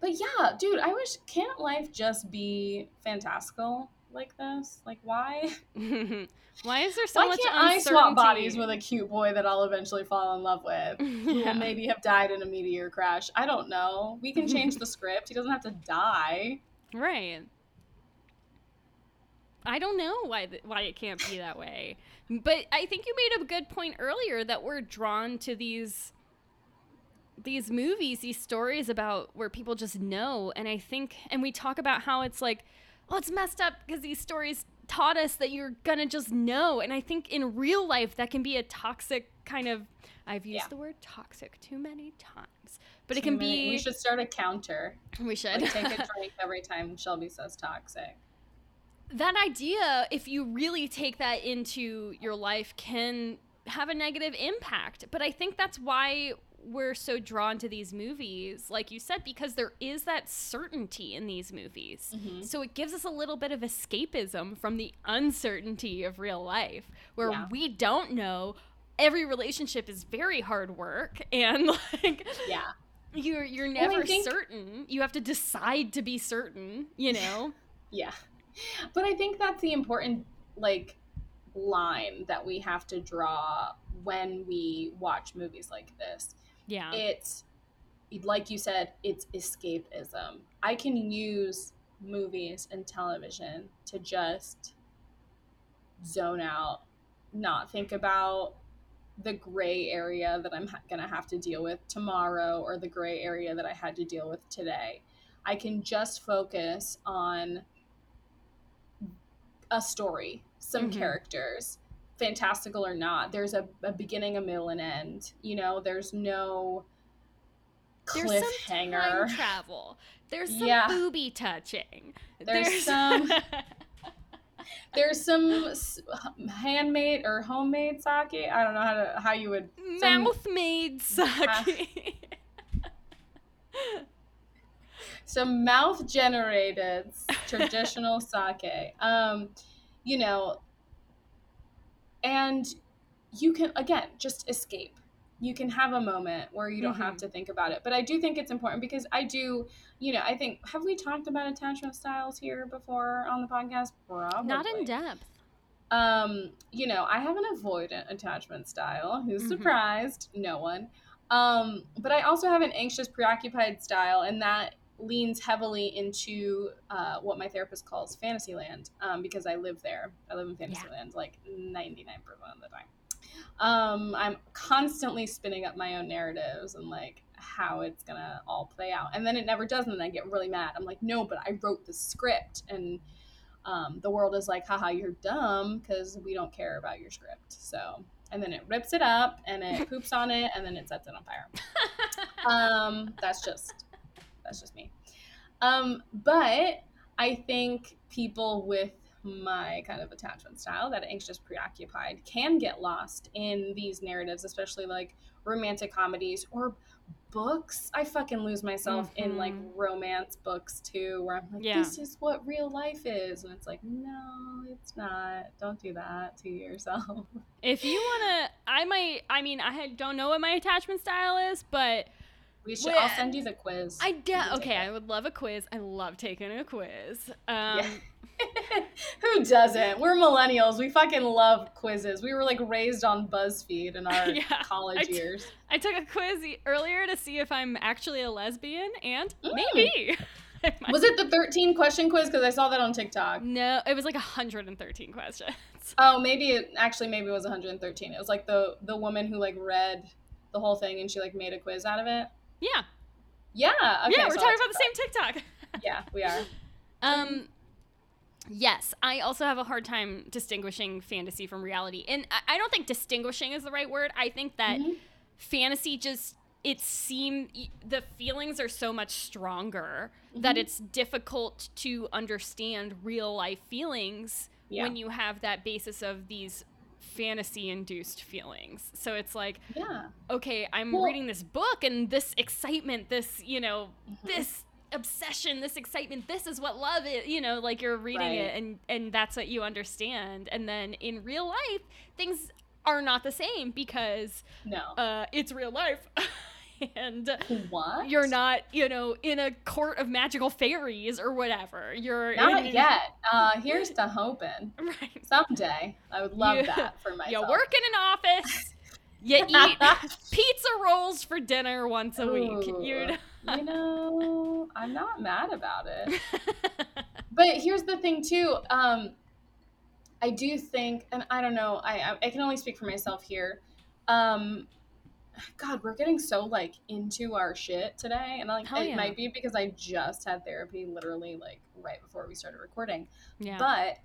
S2: but yeah, dude, I wish can't life just be fantastical like this? Like why?
S1: Why is there so
S2: why
S1: much
S2: can't I swap bodies with a cute boy that I'll eventually fall in love with? Who
S1: Yeah.
S2: will maybe have died in a meteor crash? I don't know. We can change the script. He doesn't have to die.
S1: Right. I don't know why th- why it can't be that way. But I think you made a good point earlier that we're drawn to these these movies, these stories about where people just know and I think and we talk about how it's like oh it's messed up because these stories taught us that you're going to just know and I think in real life that can be a toxic kind of I've used
S2: Yeah.
S1: the word toxic too many times. But it can
S2: many-
S1: be
S2: We should start a counter.
S1: we should
S2: Like take a drink every time Shelby says toxic.
S1: That idea, if you really take that into your life, can have a negative impact. But I think that's why we're so drawn to these movies, like you said, because there is that certainty in these movies.
S2: Mhm.
S1: So it gives us a little bit of escapism from the uncertainty of real life, where
S2: Yeah.
S1: we don't know. Every relationship is very hard work, and like
S2: Yeah.
S1: you're you're
S2: Well,
S1: never
S2: think-
S1: certain. You have to decide to be certain. You know.
S2: Yeah. But I think that's the important like line that we have to draw when we watch movies like this.
S1: Yeah.
S2: It's like you said, it's escapism. I can use movies and television to just zone out, not think about the gray area that I'm ha- going to have to deal with tomorrow or the gray area that I had to deal with today. I can just focus on a story, some
S1: Mhm.
S2: characters, fantastical or not. There's a, a beginning, a middle, and end. You know, there's no
S1: There's some
S2: cliffhanger.
S1: time travel. There's some
S2: Yeah.
S1: booby touching.
S2: There's some- There's some handmade or homemade sake. I don't know how to how you would some-
S1: mouth made sake.
S2: some mouth generated traditional sake. Um, you know, and you can again just escape. You can have a moment where you don't have
S1: Mhm.
S2: to think about it. But I do think it's important because I do, you know, I think have we talked about attachment styles here before on the podcast? Probably.
S1: Not in depth.
S2: Um, you know, I have an avoidant attachment style. Who's
S1: Mhm.
S2: surprised? No one. Um, but I also have an anxious, preoccupied style, and that leans heavily into uh, what my therapist calls Fantasyland, um, because I live there. I live in Fantasyland like ninety nine percent of the time. Um, I'm constantly spinning up my own narratives and like how it's gonna all play out, and then it never does, and then I get really mad. I'm like, no, but I wrote the script, and um, the world is like, haha, you're dumb because we don't care about your script. So, and then it rips it up and it poops on it and then it sets it on fire. Um, that's just, that's just me. Um, but I think people with my kind of attachment style, that anxious, preoccupied, can get lost in these narratives, especially like romantic comedies or books. I fucking lose myself in like
S1: Mhm.
S2: romance books too, where I'm like,
S1: Yeah.
S2: this is what real life is. And it's like, no, it's not. Don't do that to yourself.
S1: If you wanna, I might. I mean, I don't know what my attachment style is, but
S2: We should, I'll send you the quiz.
S1: I de- okay. I would love a quiz. I love taking a quiz. Um,
S2: Who doesn't? We're millennials. We fucking love quizzes. We were like raised on BuzzFeed in our
S1: Yeah,
S2: college
S1: t-
S2: years.
S1: I took a quiz earlier to see if I'm actually a lesbian, and
S2: Mm.
S1: maybe.
S2: Was it the 13 question quiz? Because I saw that on TikTok.
S1: No, it was like 113 questions.
S2: Oh, maybe it actually maybe it was 113. It was like the the woman who like read the whole thing and she like made a quiz out of it.
S1: Yeah,
S2: Yeah. Okay,
S1: yeah, we're
S2: saw
S1: talking about the same TikTok.
S2: Yeah, we are.
S1: Um, yes, I also have a hard time distinguishing fantasy from reality, and I, don't think distinguishing is the right word. I think that
S2: Mhm.
S1: fantasy just it seem the feelings are so much stronger that
S2: Mhm.
S1: it's difficult to understand real life feelings
S2: Yeah.
S1: when you have that basis of these fantasy induced feelings. So it's like,
S2: Yeah.
S1: okay, I'm
S2: Well-
S1: reading this book and this excitement, this, you know,
S2: Mhm.
S1: this obsession, this excitement, this is what love is, you know, like you're reading it and and that's what you understand. And then in real life, things are not the same because
S2: No.
S1: uh it's real life. and
S2: what?
S1: you're not, you know, in a court of magical fairies or whatever. You're
S2: Not
S1: in,
S2: yet. Uh, here's to hoping.
S1: Right.
S2: Someday. I would love
S1: You-
S2: that for myself.
S1: You work in an office. You eat pizza rolls for dinner once a week.
S2: Ooh.
S1: You
S2: you know, I'm not mad about it. But here's the thing too. Um, I do think, and I don't know. I I- I can only speak for myself here. Um, God, we're getting so like into our shit today, and I like
S1: Hell
S2: it
S1: yeah.
S2: might be because I just had therapy literally like right before we started recording.
S1: yeah.
S2: But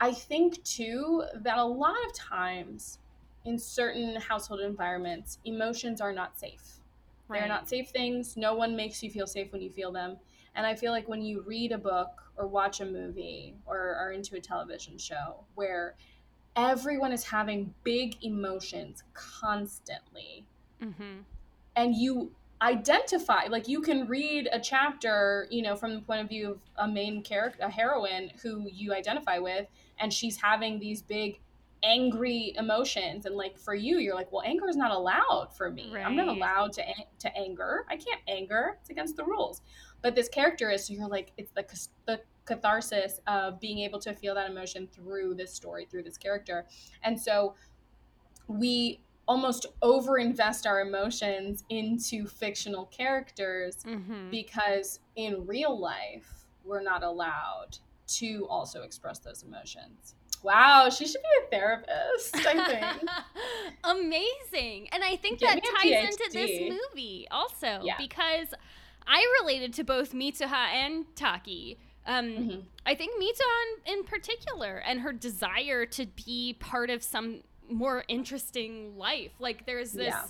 S2: I think too that a lot of times in certain household environments, emotions are not safe. They're not safe things. No one makes you feel safe when you feel them. And I feel like when you read a book or watch a movie or are into a television show where everyone is having big emotions constantly.
S1: Mm-hmm.
S2: and you identify like you can read a chapter you know from the point of view of a main character a heroine who you identify with and she's having these big angry emotions. And like for you you're like well anger is not allowed for me. I'm not allowed to to anger. I can't anger. It's against the rules. But this character is so you're like it's the the catharsis of being able to feel that emotion through this story through this character and so we almost overinvest our emotions into fictional characters
S1: Mm-hmm.
S2: because in real life we're not allowed to also express those emotions. Wow, she should be a therapist, I think.
S1: Amazing. And I think
S2: Get
S1: that ties into this movie also
S2: Yeah.
S1: because I related to both Mitsuha and Taki. Um,
S2: Mhm.
S1: I think Mitsuha in, in particular and her desire to be part of some more interesting life. Like there's this
S2: Yeah.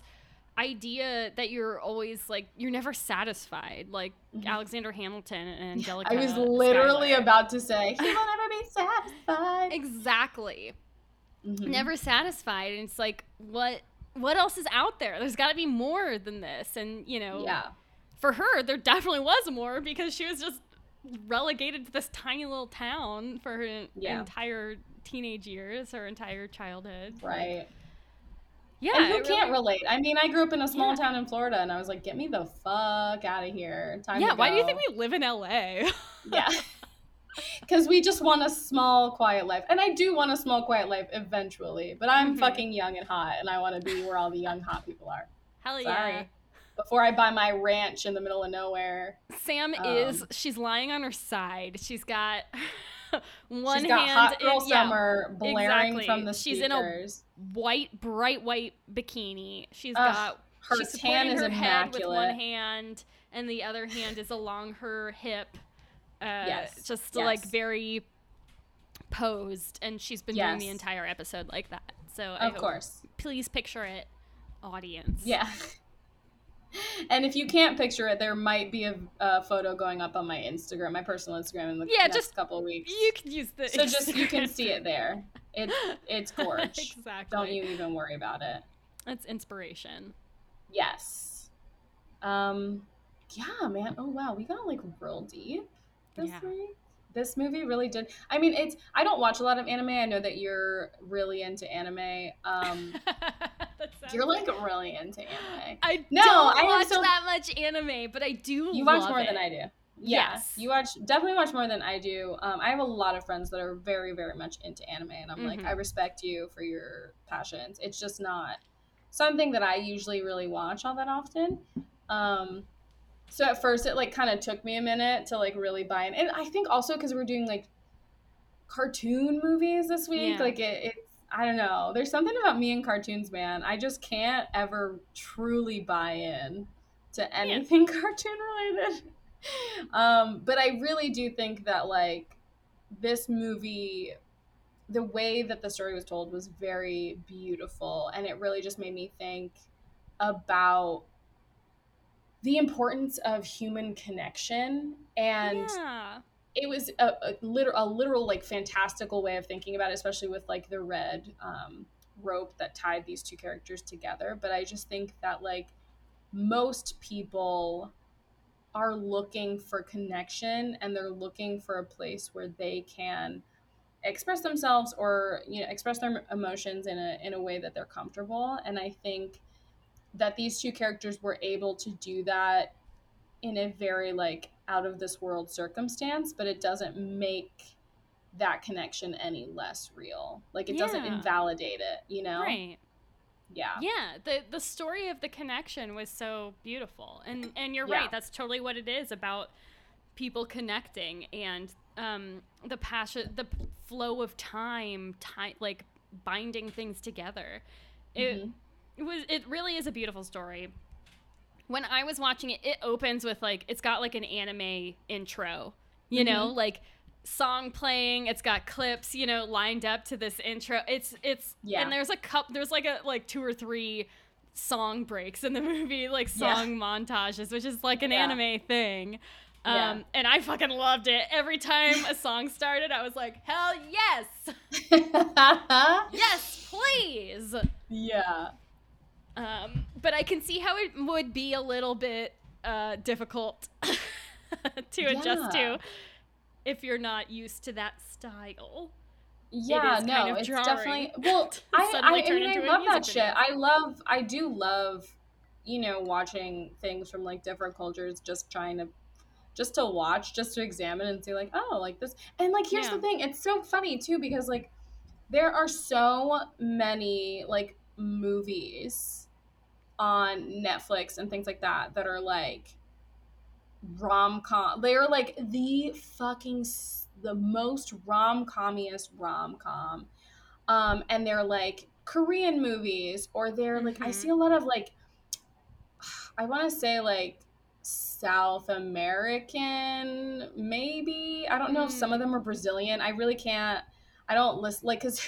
S1: idea that you're always like you're never satisfied. Like
S2: Mhm.
S1: Alexander Hamilton and Angelica.
S2: I was literally about to say, he will never be satisfied.
S1: exactly.
S2: Mhm.
S1: never satisfied and it's like what what else is out there there's got to be more than this and you know
S2: Yeah.
S1: for her there definitely was more because she was just relegated to this tiny little town for her
S2: Yeah.
S1: entire teenage years her entire childhood
S2: Right.
S1: yeah
S2: and who can't
S1: really-
S2: relate? I mean, I grew up in a small
S1: Yeah.
S2: town in Florida, and I was like, "Get me the fuck out of here!" Time
S1: yeah why do you think we live in la
S2: Yeah. Because we just want a small, quiet life. And I do want a small, quiet life eventually. But I'm
S1: Mhm.
S2: fucking young and hot, and I want to be where all the young, hot people are.
S1: hell
S2: Sorry.
S1: yeah
S2: Before I buy my ranch in the middle of nowhere.
S1: sam is
S2: Um,
S1: she's lying on her side she's got one
S2: She's got
S1: hand
S2: Hot Girl
S1: in, yeah,
S2: Summer blaring
S1: exactly.
S2: from the
S1: She's in a- white, bright white bikini. She's
S2: Ugh,
S1: got
S2: Her
S1: she's
S2: tan is
S1: her head with one hand, and the other hand is along her hip. Uh,
S2: Yes,
S1: just like very posed, and she's been doing the entire episode like that. So I
S2: Of
S1: hope-
S2: course.
S1: please picture it, audience.
S2: Yeah. And if you can't picture it, there might be a, a photo going up on my Instagram, my personal Instagram, in the
S1: Yeah,
S2: next
S1: just-
S2: couple of weeks.
S1: you can use the
S2: so just you can see it there. It's it's gorge.
S1: exactly.
S2: Don't you even worry about it.
S1: It's inspiration.
S2: Yes. Um yeah, man. Oh wow, we got like real deep this
S1: Yeah.
S2: week. This movie really did. I mean, it's I don't watch a lot of anime. I know that you're really into anime. Um you're like really into anime.
S1: I
S2: No,
S1: don't
S2: I
S1: watch
S2: so-
S1: that much anime, but I do.
S2: You watch more
S1: it.
S2: than I do. Yeah,
S1: Yes.
S2: you watch definitely watch more than I do. Um, I have a lot of friends that are very, very much into anime, and I'm like,
S1: Mhm.
S2: I respect you for your passions. It's just not something that I usually really watch all that often. Um, so at first, it like kind of took me a minute to like really buy in, and I think also because we're doing like cartoon movies this week,
S1: Yeah.
S2: like it, it's I don't know. There's something about me and cartoons, man. I just can't ever truly buy in to anything cartoon related. Um, but I really do think that like this movie, the way that the story was told was very beautiful, and it really just made me think about the importance of human connection and
S1: yeah.
S2: It was a, a literal, a literal like fantastical way of thinking about it, especially with like the red um, rope that tied these two characters together. But I just think that like most people are looking for connection and they're looking for a place where they can express themselves or you know express their emotions in a in a way that they're comfortable and i think that these two characters were able to do that in a very like out of this world circumstance but it doesn't make that connection any less real like it doesn't invalidate it you know
S1: Right.
S2: yeah
S1: Yeah. The the story of the connection was so beautiful, and and you're
S2: Yeah.
S1: right. That's totally what it is about people connecting and um the passion, the flow of time, time like binding things together. It,
S2: Mhm.
S1: it was. It really is a beautiful story. When I was watching it, it opens with like it's got like an anime intro. You know,
S2: Mm-hmm.
S1: like song playing it's got clips you know lined up to this intro it's it's
S2: Yeah.
S1: and there's a cup there's like a like two or three song breaks in the movie like
S2: Yeah.
S1: song montages which is like an
S2: Yeah.
S1: anime thing um
S2: Yeah.
S1: and i fucking loved it every time a song started i was like hell yes yes please
S2: yeah
S1: um but i can see how it would be a little bit uh difficult to adjust
S2: Yeah.
S1: to if you're not used to that style
S2: yeah no
S1: kind of
S2: it's definitely well I, I, I mean i love that shit
S1: video.
S2: i love i do love you know watching things from like different cultures just trying to just to watch just to examine and see like oh like this and like here's
S1: Yeah.
S2: the thing it's so funny too because like there are so many like movies on Netflix and things like that that are like rom com. They are like the fucking s- the most rom commiest rom com, um, and they're like Korean movies or they're like I
S1: Mhm.
S2: see a lot of like I want to say like South American, maybe. I don't know if some of them are Brazilian. I really can't. I don't listen like because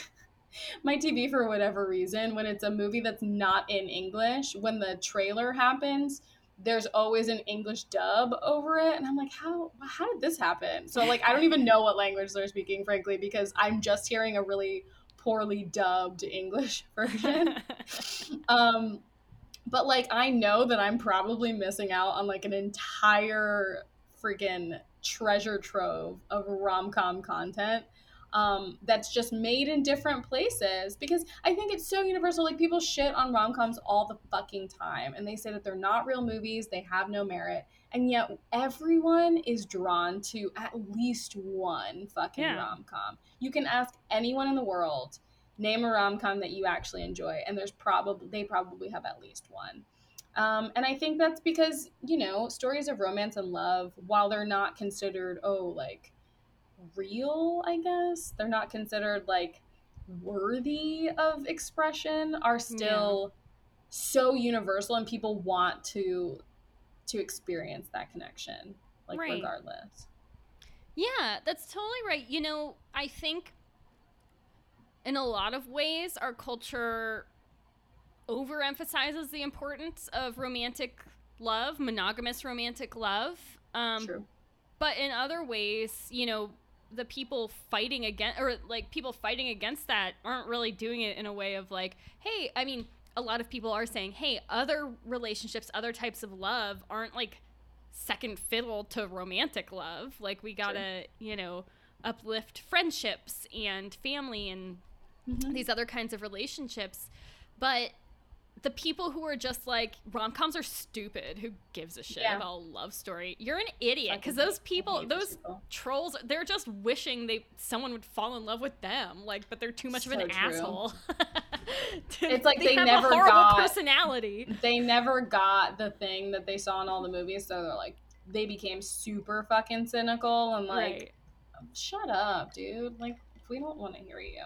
S2: my TV for whatever reason when it's a movie that's not in English when the trailer happens. There's always an English dub over it, and I'm like, how how did this happen? So like, I don't even know what language they're speaking, frankly, because I'm just hearing a really poorly dubbed English version. um, but like I know that I'm probably missing out on like an entire freaking treasure trove of rom com content um, that's just made in different places because I think it's so universal. Like people shit on rom coms all the fucking time and they say that they're not real movies, they have no merit, and yet everyone is drawn to at least one fucking
S1: Yeah.
S2: rom com. You can ask anyone in the world name a rom-com that you actually enjoy and there's probably they probably have at least one um, and i think that's because you know stories of romance and love while they're not considered oh like real i guess they're not considered like worthy of expression are still so universal and people want to to experience that connection like
S1: Right.
S2: regardless
S1: Yeah, that's totally right. You know, I think in a lot of ways our culture overemphasizes the importance of romantic love, monogamous romantic love. Um,
S2: true
S1: but in other ways, you know, the people fighting against or like people fighting against that aren't really doing it in a way of like, hey, I mean, a lot of people are saying, hey, other relationships, other types of love aren't like second fiddle to romantic love. Like we got to, you know, uplift friendships and family and
S2: Mhm.
S1: these other kinds of relationships. But the people who are just like rom coms are stupid. Who gives a shit
S2: Yeah.
S1: about a love story? You're an idiot because those people,
S2: those people.
S1: trolls, they're just wishing they someone would fall in love with them. Like, but they're too much of an
S2: true.
S1: asshole.
S2: It's like they
S1: have
S2: never
S1: a horrible
S2: got-
S1: personality.
S2: they never got the thing that they saw in all the movies, so they're like they became super fucking cynical and like
S1: right.
S2: shut up, dude. Like we don't want to hear you.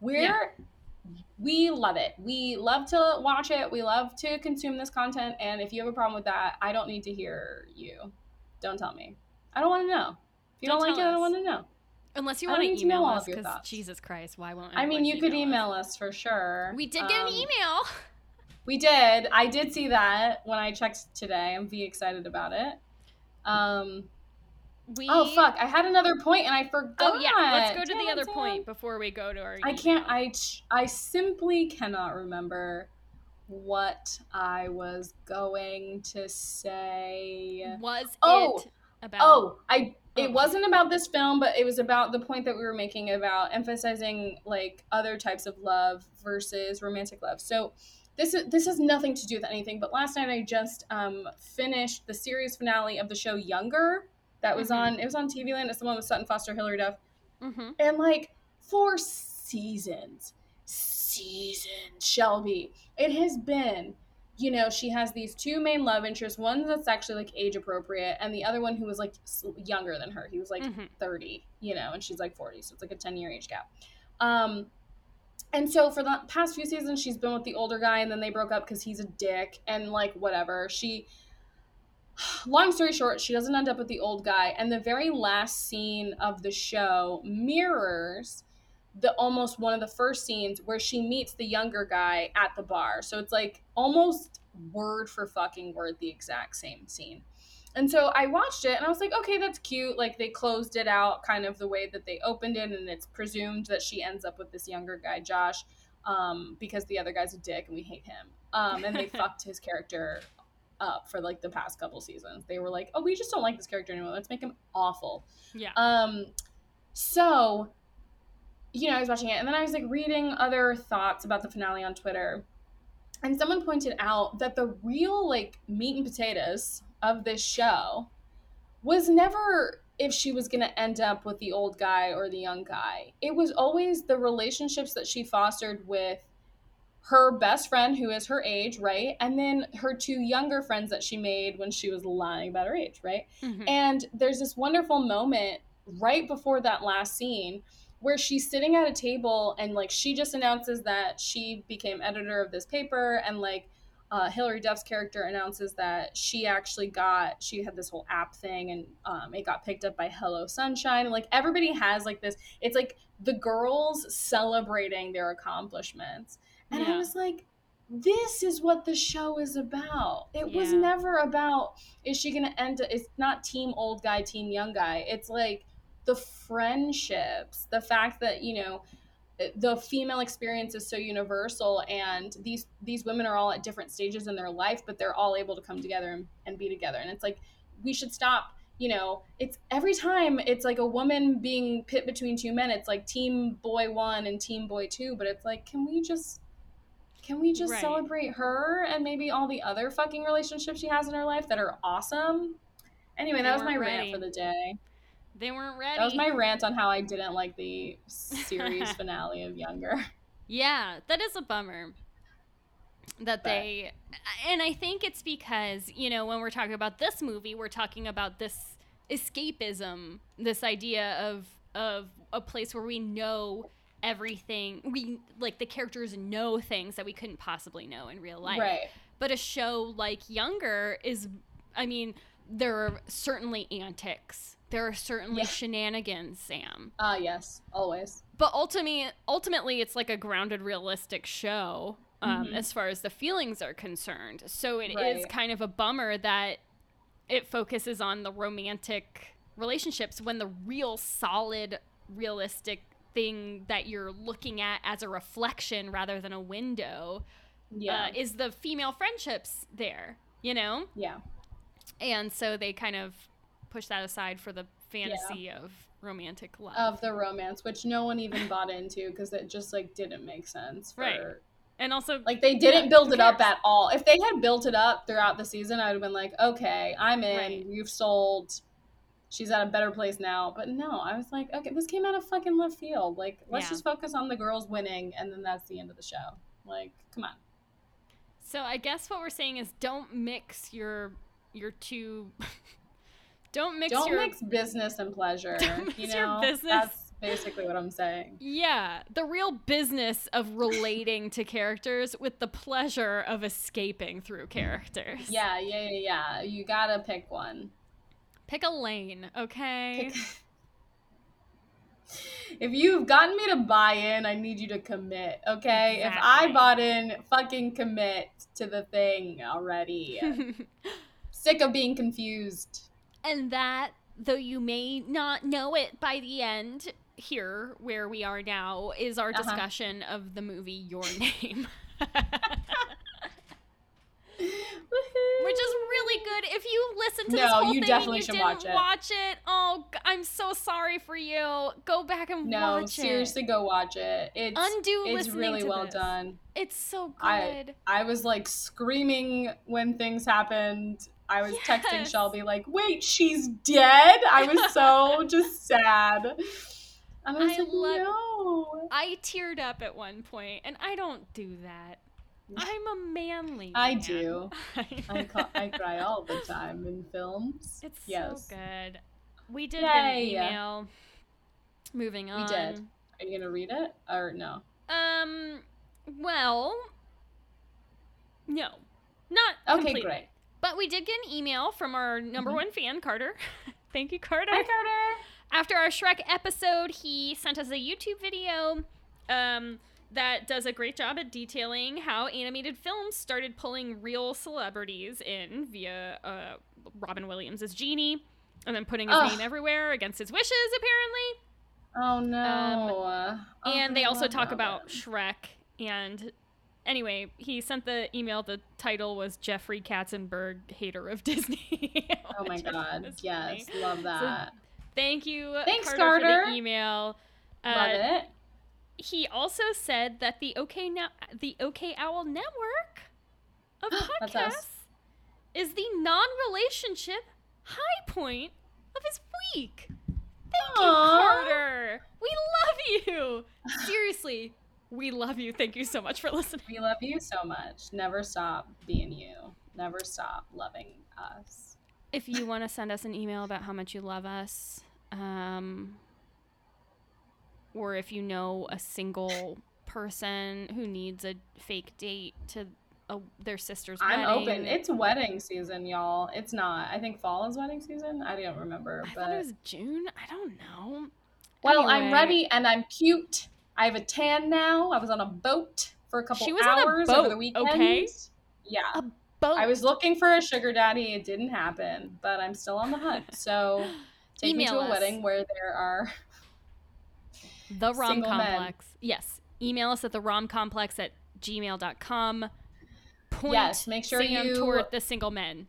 S2: We're
S1: Yeah.
S2: We love it. We love to watch it. We love to consume this content. And if you have a problem with that, I don't need to hear you. Don't tell me. I don't want to know. If you don't,
S1: Don't
S2: like it, I don't want to know.
S1: Unless you want to
S2: need to know
S1: email us, because. Jesus Christ, why won't?
S2: I mean,
S1: anyone
S2: you could
S1: us?
S2: email us for sure.
S1: We did get
S2: Um,
S1: an email.
S2: We did. I did see that when I checked today. I'm V excited about it. Um.
S1: We
S2: Oh fuck! I had another point and I forgot.
S1: Oh yeah, let's go to
S2: Damn
S1: the other point before we go to our.
S2: I can't. I I simply cannot remember what I was going to say.
S1: was
S2: Oh!
S1: it about?
S2: Oh, I. It wasn't about this film, but it was about the point that we were making about emphasizing like other types of love versus romantic love. So this is this has nothing to do with anything. But last night I just um, finished the series finale of the show Younger. That was
S1: Mhm.
S2: on. It was on TV Land. It's the one with Sutton Foster, Hilary Duff.
S1: hmm
S2: and like for seasons seasons shelby it has been you know she has these two main love interests one that's actually like age appropriate and the other one who was like younger than her he was like
S1: Mhm.
S2: 30 you know and she's like 40 so it's like a 10 year age gap um and so for the past few seasons she's been with the older guy and then they broke up because he's a dick and like whatever she long story short she doesn't end up with the old guy and the very last scene of the show mirrors the almost one of the first scenes where she meets the younger guy at the bar. So it's like almost word for fucking word the exact same scene. And so i watched it and i was like okay that's cute. Like they closed it out kind of the way that they opened it and it's presumed that she ends up with this younger guy josh um, because the other guy's a dick and we hate him. Um, and they fucked his character up for like the past couple seasons. They were like, "Oh, we just don't like this character anymore. Let's make him awful."
S1: Yeah.
S2: Um, so, you know, I was watching it, and then I was like reading other thoughts about the finale on Twitter, and someone pointed out that the real like meat and potatoes of this show was never if she was going to end up with the old guy or the young guy. It was always the relationships that she fostered with her best friend who is her age, right? And then her two younger friends that she made when she was lying about her age, right?
S1: Mhm.
S2: And there's this wonderful moment right before that last scene where she's sitting at a table and like she just announces that she became editor of this paper and like uh, Hilary Duff's character announces that she actually got she had this whole app thing and um, it got picked up by Hello Sunshine and like everybody has like this it's like the girls celebrating their accomplishments and I was like this is what the show is about. It was never about is she gonna end it's not team old guy team young guy. It's like the friendships the fact that you know eh, the female experience is so universal and these these women are all at different stages in their life but they're all able to come together and, and be together. And it's like we should stop you know it's every time it's like a woman being pit between two men it's like team boy one and team boy two but it's like can we just can we just
S1: Right.
S2: celebrate her and maybe all the other fucking relationships she has in her life that are awesome anyway
S1: They
S2: that was my
S1: ready.
S2: rant for the day
S1: They weren't ready.
S2: that was my rant on how i didn't like the series finale of younger
S1: Yeah, that is a bummer. That
S2: But-
S1: they and I think it's because, you know, when we're talking about this movie, we're talking about this escapism, this idea of of a place where we know everything. We like the characters know things that we couldn't possibly know in real life.
S2: right
S1: But a show like Younger is, I mean, there are certainly antics. There are certainly
S2: Yeah.
S1: shenanigans, Sam.
S2: Ah, yes, always.
S1: But ultimately, ultimately, it's like a grounded, realistic show um,
S2: Mhm.
S1: as far as the feelings are concerned. So it is
S2: Right.
S1: kind of a bummer that it focuses on the romantic relationships when the real solid, realistic thing that you're looking at as a reflection rather than a window
S2: Yeah,
S1: uh, is the female friendships there, you know?
S2: yeah,
S1: And so they kind of push that aside for the fantasy of romantic love.
S2: of the romance, which no one even bought into because it just like didn't make sense. For,
S1: Right. and also,
S2: Like they didn't build it up at all. If they had built it up throughout the season, I would have been like, okay, I'm in.
S1: Right.
S2: You've sold. She's at a better place now. But no, I was like, okay, this came out of fucking left field. Like, let's
S1: Yeah.
S2: just focus on the girls winning, and then that's the end of the show. Like, come on.
S1: So I guess what we're saying is don't mix your your two don't mix
S2: Don't
S1: your
S2: mix business and pleasure.
S1: Don't mix
S2: you
S1: your
S2: know,
S1: business-
S2: that's basically what I'm saying.
S1: yeah, the real business of relating to characters with the pleasure of escaping through characters.
S2: Yeah, yeah, yeah, yeah. You gotta pick one.
S1: Pick a lane, okay?
S2: Pick- if you've gotten me to buy in, I need you to commit, okay? If I bought in, fucking commit to the thing already. Sick of being confused.
S1: and that though you may not know it by the end here where we are now is our
S2: Uh-huh.
S1: discussion of the movie Your Name. Which is really good. If you listen to this whole
S2: you
S1: thing
S2: definitely
S1: and you didn't
S2: watch it.
S1: watch it, oh, I'm so sorry for you. Go back and
S2: No,
S1: watch it.
S2: No, seriously, go watch it. It's
S1: Undo
S2: it's really well
S1: this.
S2: done.
S1: It's so good.
S2: I I was like screaming when things happened. I was texting Shelby like, "Wait, she's dead." I was so just sad. And I was
S1: I
S2: like,
S1: love-
S2: "No."
S1: I teared up at one point, and I don't do that. I'm a manly.
S2: I
S1: man.
S2: do. I, ca- I cry all the time in films.
S1: It's
S2: yes.
S1: so good. We did get an email. Moving on.
S2: We did. Are you gonna read it or no?
S1: Um. Well. No. Not
S2: Okay,
S1: completely.
S2: great.
S1: But we did get an email from our number
S2: Mhm.
S1: one fan, Carter. Thank you, Carter.
S2: Hi, Carter.
S1: After our Shrek episode, he sent us a YouTube video um, that does a great job at detailing how animated films started pulling real celebrities in via uh, Robin Williams as Genie, and then putting his
S2: Ugh.
S1: name everywhere against his wishes, apparently.
S2: Oh no. Oh,
S1: and they also talk about
S2: Robin.
S1: Shrek. And anyway, he sent the email. The title was Jeffrey Katzenberg, hater of Disney.
S2: Oh my
S1: which I thought
S2: god. Yes,
S1: funny.
S2: love that.
S1: Thank you,
S2: Thanks,
S1: Carter, for the email.
S2: love
S1: Uh,
S2: it.
S1: He also said that the OK now the OK Owl network of podcasts is the non-relationship high point of his week. Thank you, Carter. We love you. Seriously, We love you. Thank you so much for listening.
S2: We love you so much. Never stop being you. Never stop loving us.
S1: If you want to send us an email about how much you love us, um, or if you know a single person who needs a fake date to a, their sister's wedding.
S2: I'm
S1: wedding.
S2: open. It's wedding season, y'all. It's not. I think fall is wedding season. I don't remember,
S1: I
S2: but
S1: thought it was June. I don't know.
S2: well, I'm ready and I'm cute. I have a tan now. I was on a boat for a couple
S1: She was on a
S2: hours over the weekend.
S1: okay?
S2: Yeah.
S1: A boat.
S2: I was looking for a sugar daddy. It didn't happen, but I'm still on the hunt. So take me
S1: Email
S2: to a
S1: us.
S2: wedding where there are
S1: The Rom Complex. Yes. Email us at the Rom Complex at gmail.com. Point
S2: Yes, make sure
S1: Sam
S2: you-
S1: toward the single men.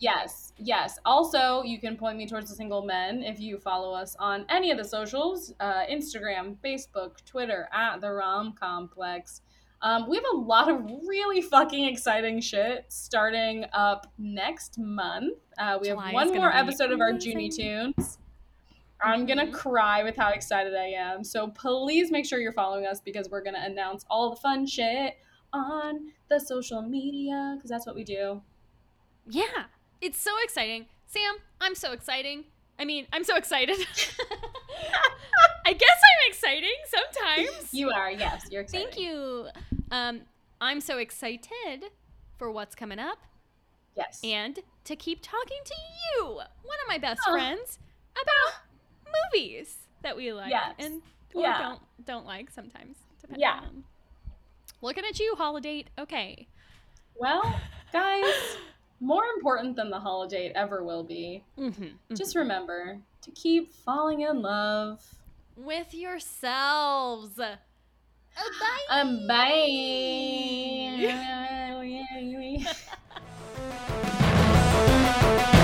S2: Yes, yes. Also, you can point me towards the single men if you follow us on any of the socials uh, Instagram, Facebook, Twitter, at the Rom Complex. Um, we have a lot of really fucking exciting shit starting up next month. Uh, we
S1: July
S2: have
S1: one
S2: more episode of our
S1: amazing.
S2: Junie Tunes. I'm gonna
S1: Mhm.
S2: cry with how excited I am. So please make sure you're following us because we're gonna announce all the fun shit on the social media because that's what we do.
S1: Yeah. It's so exciting. Sam, I'm so exciting. I mean, I'm so excited. I guess I'm exciting sometimes.
S2: You are, yes, you're excited.
S1: Thank you. Um, I'm so excited for what's coming up
S2: Yes.
S1: and to keep talking to you, one of my best
S2: Oh.
S1: friends, about movies that we like
S2: yes.
S1: and or
S2: yeah.
S1: don't don't like sometimes. Depending
S2: yeah.
S1: On. Looking at you, holiday. Okay.
S2: Well, guys, more important than the holiday ever will be.
S1: Mm-hmm, mm-hmm.
S2: Just remember to keep falling in love
S1: with yourselves. Bye.
S2: Um, bye.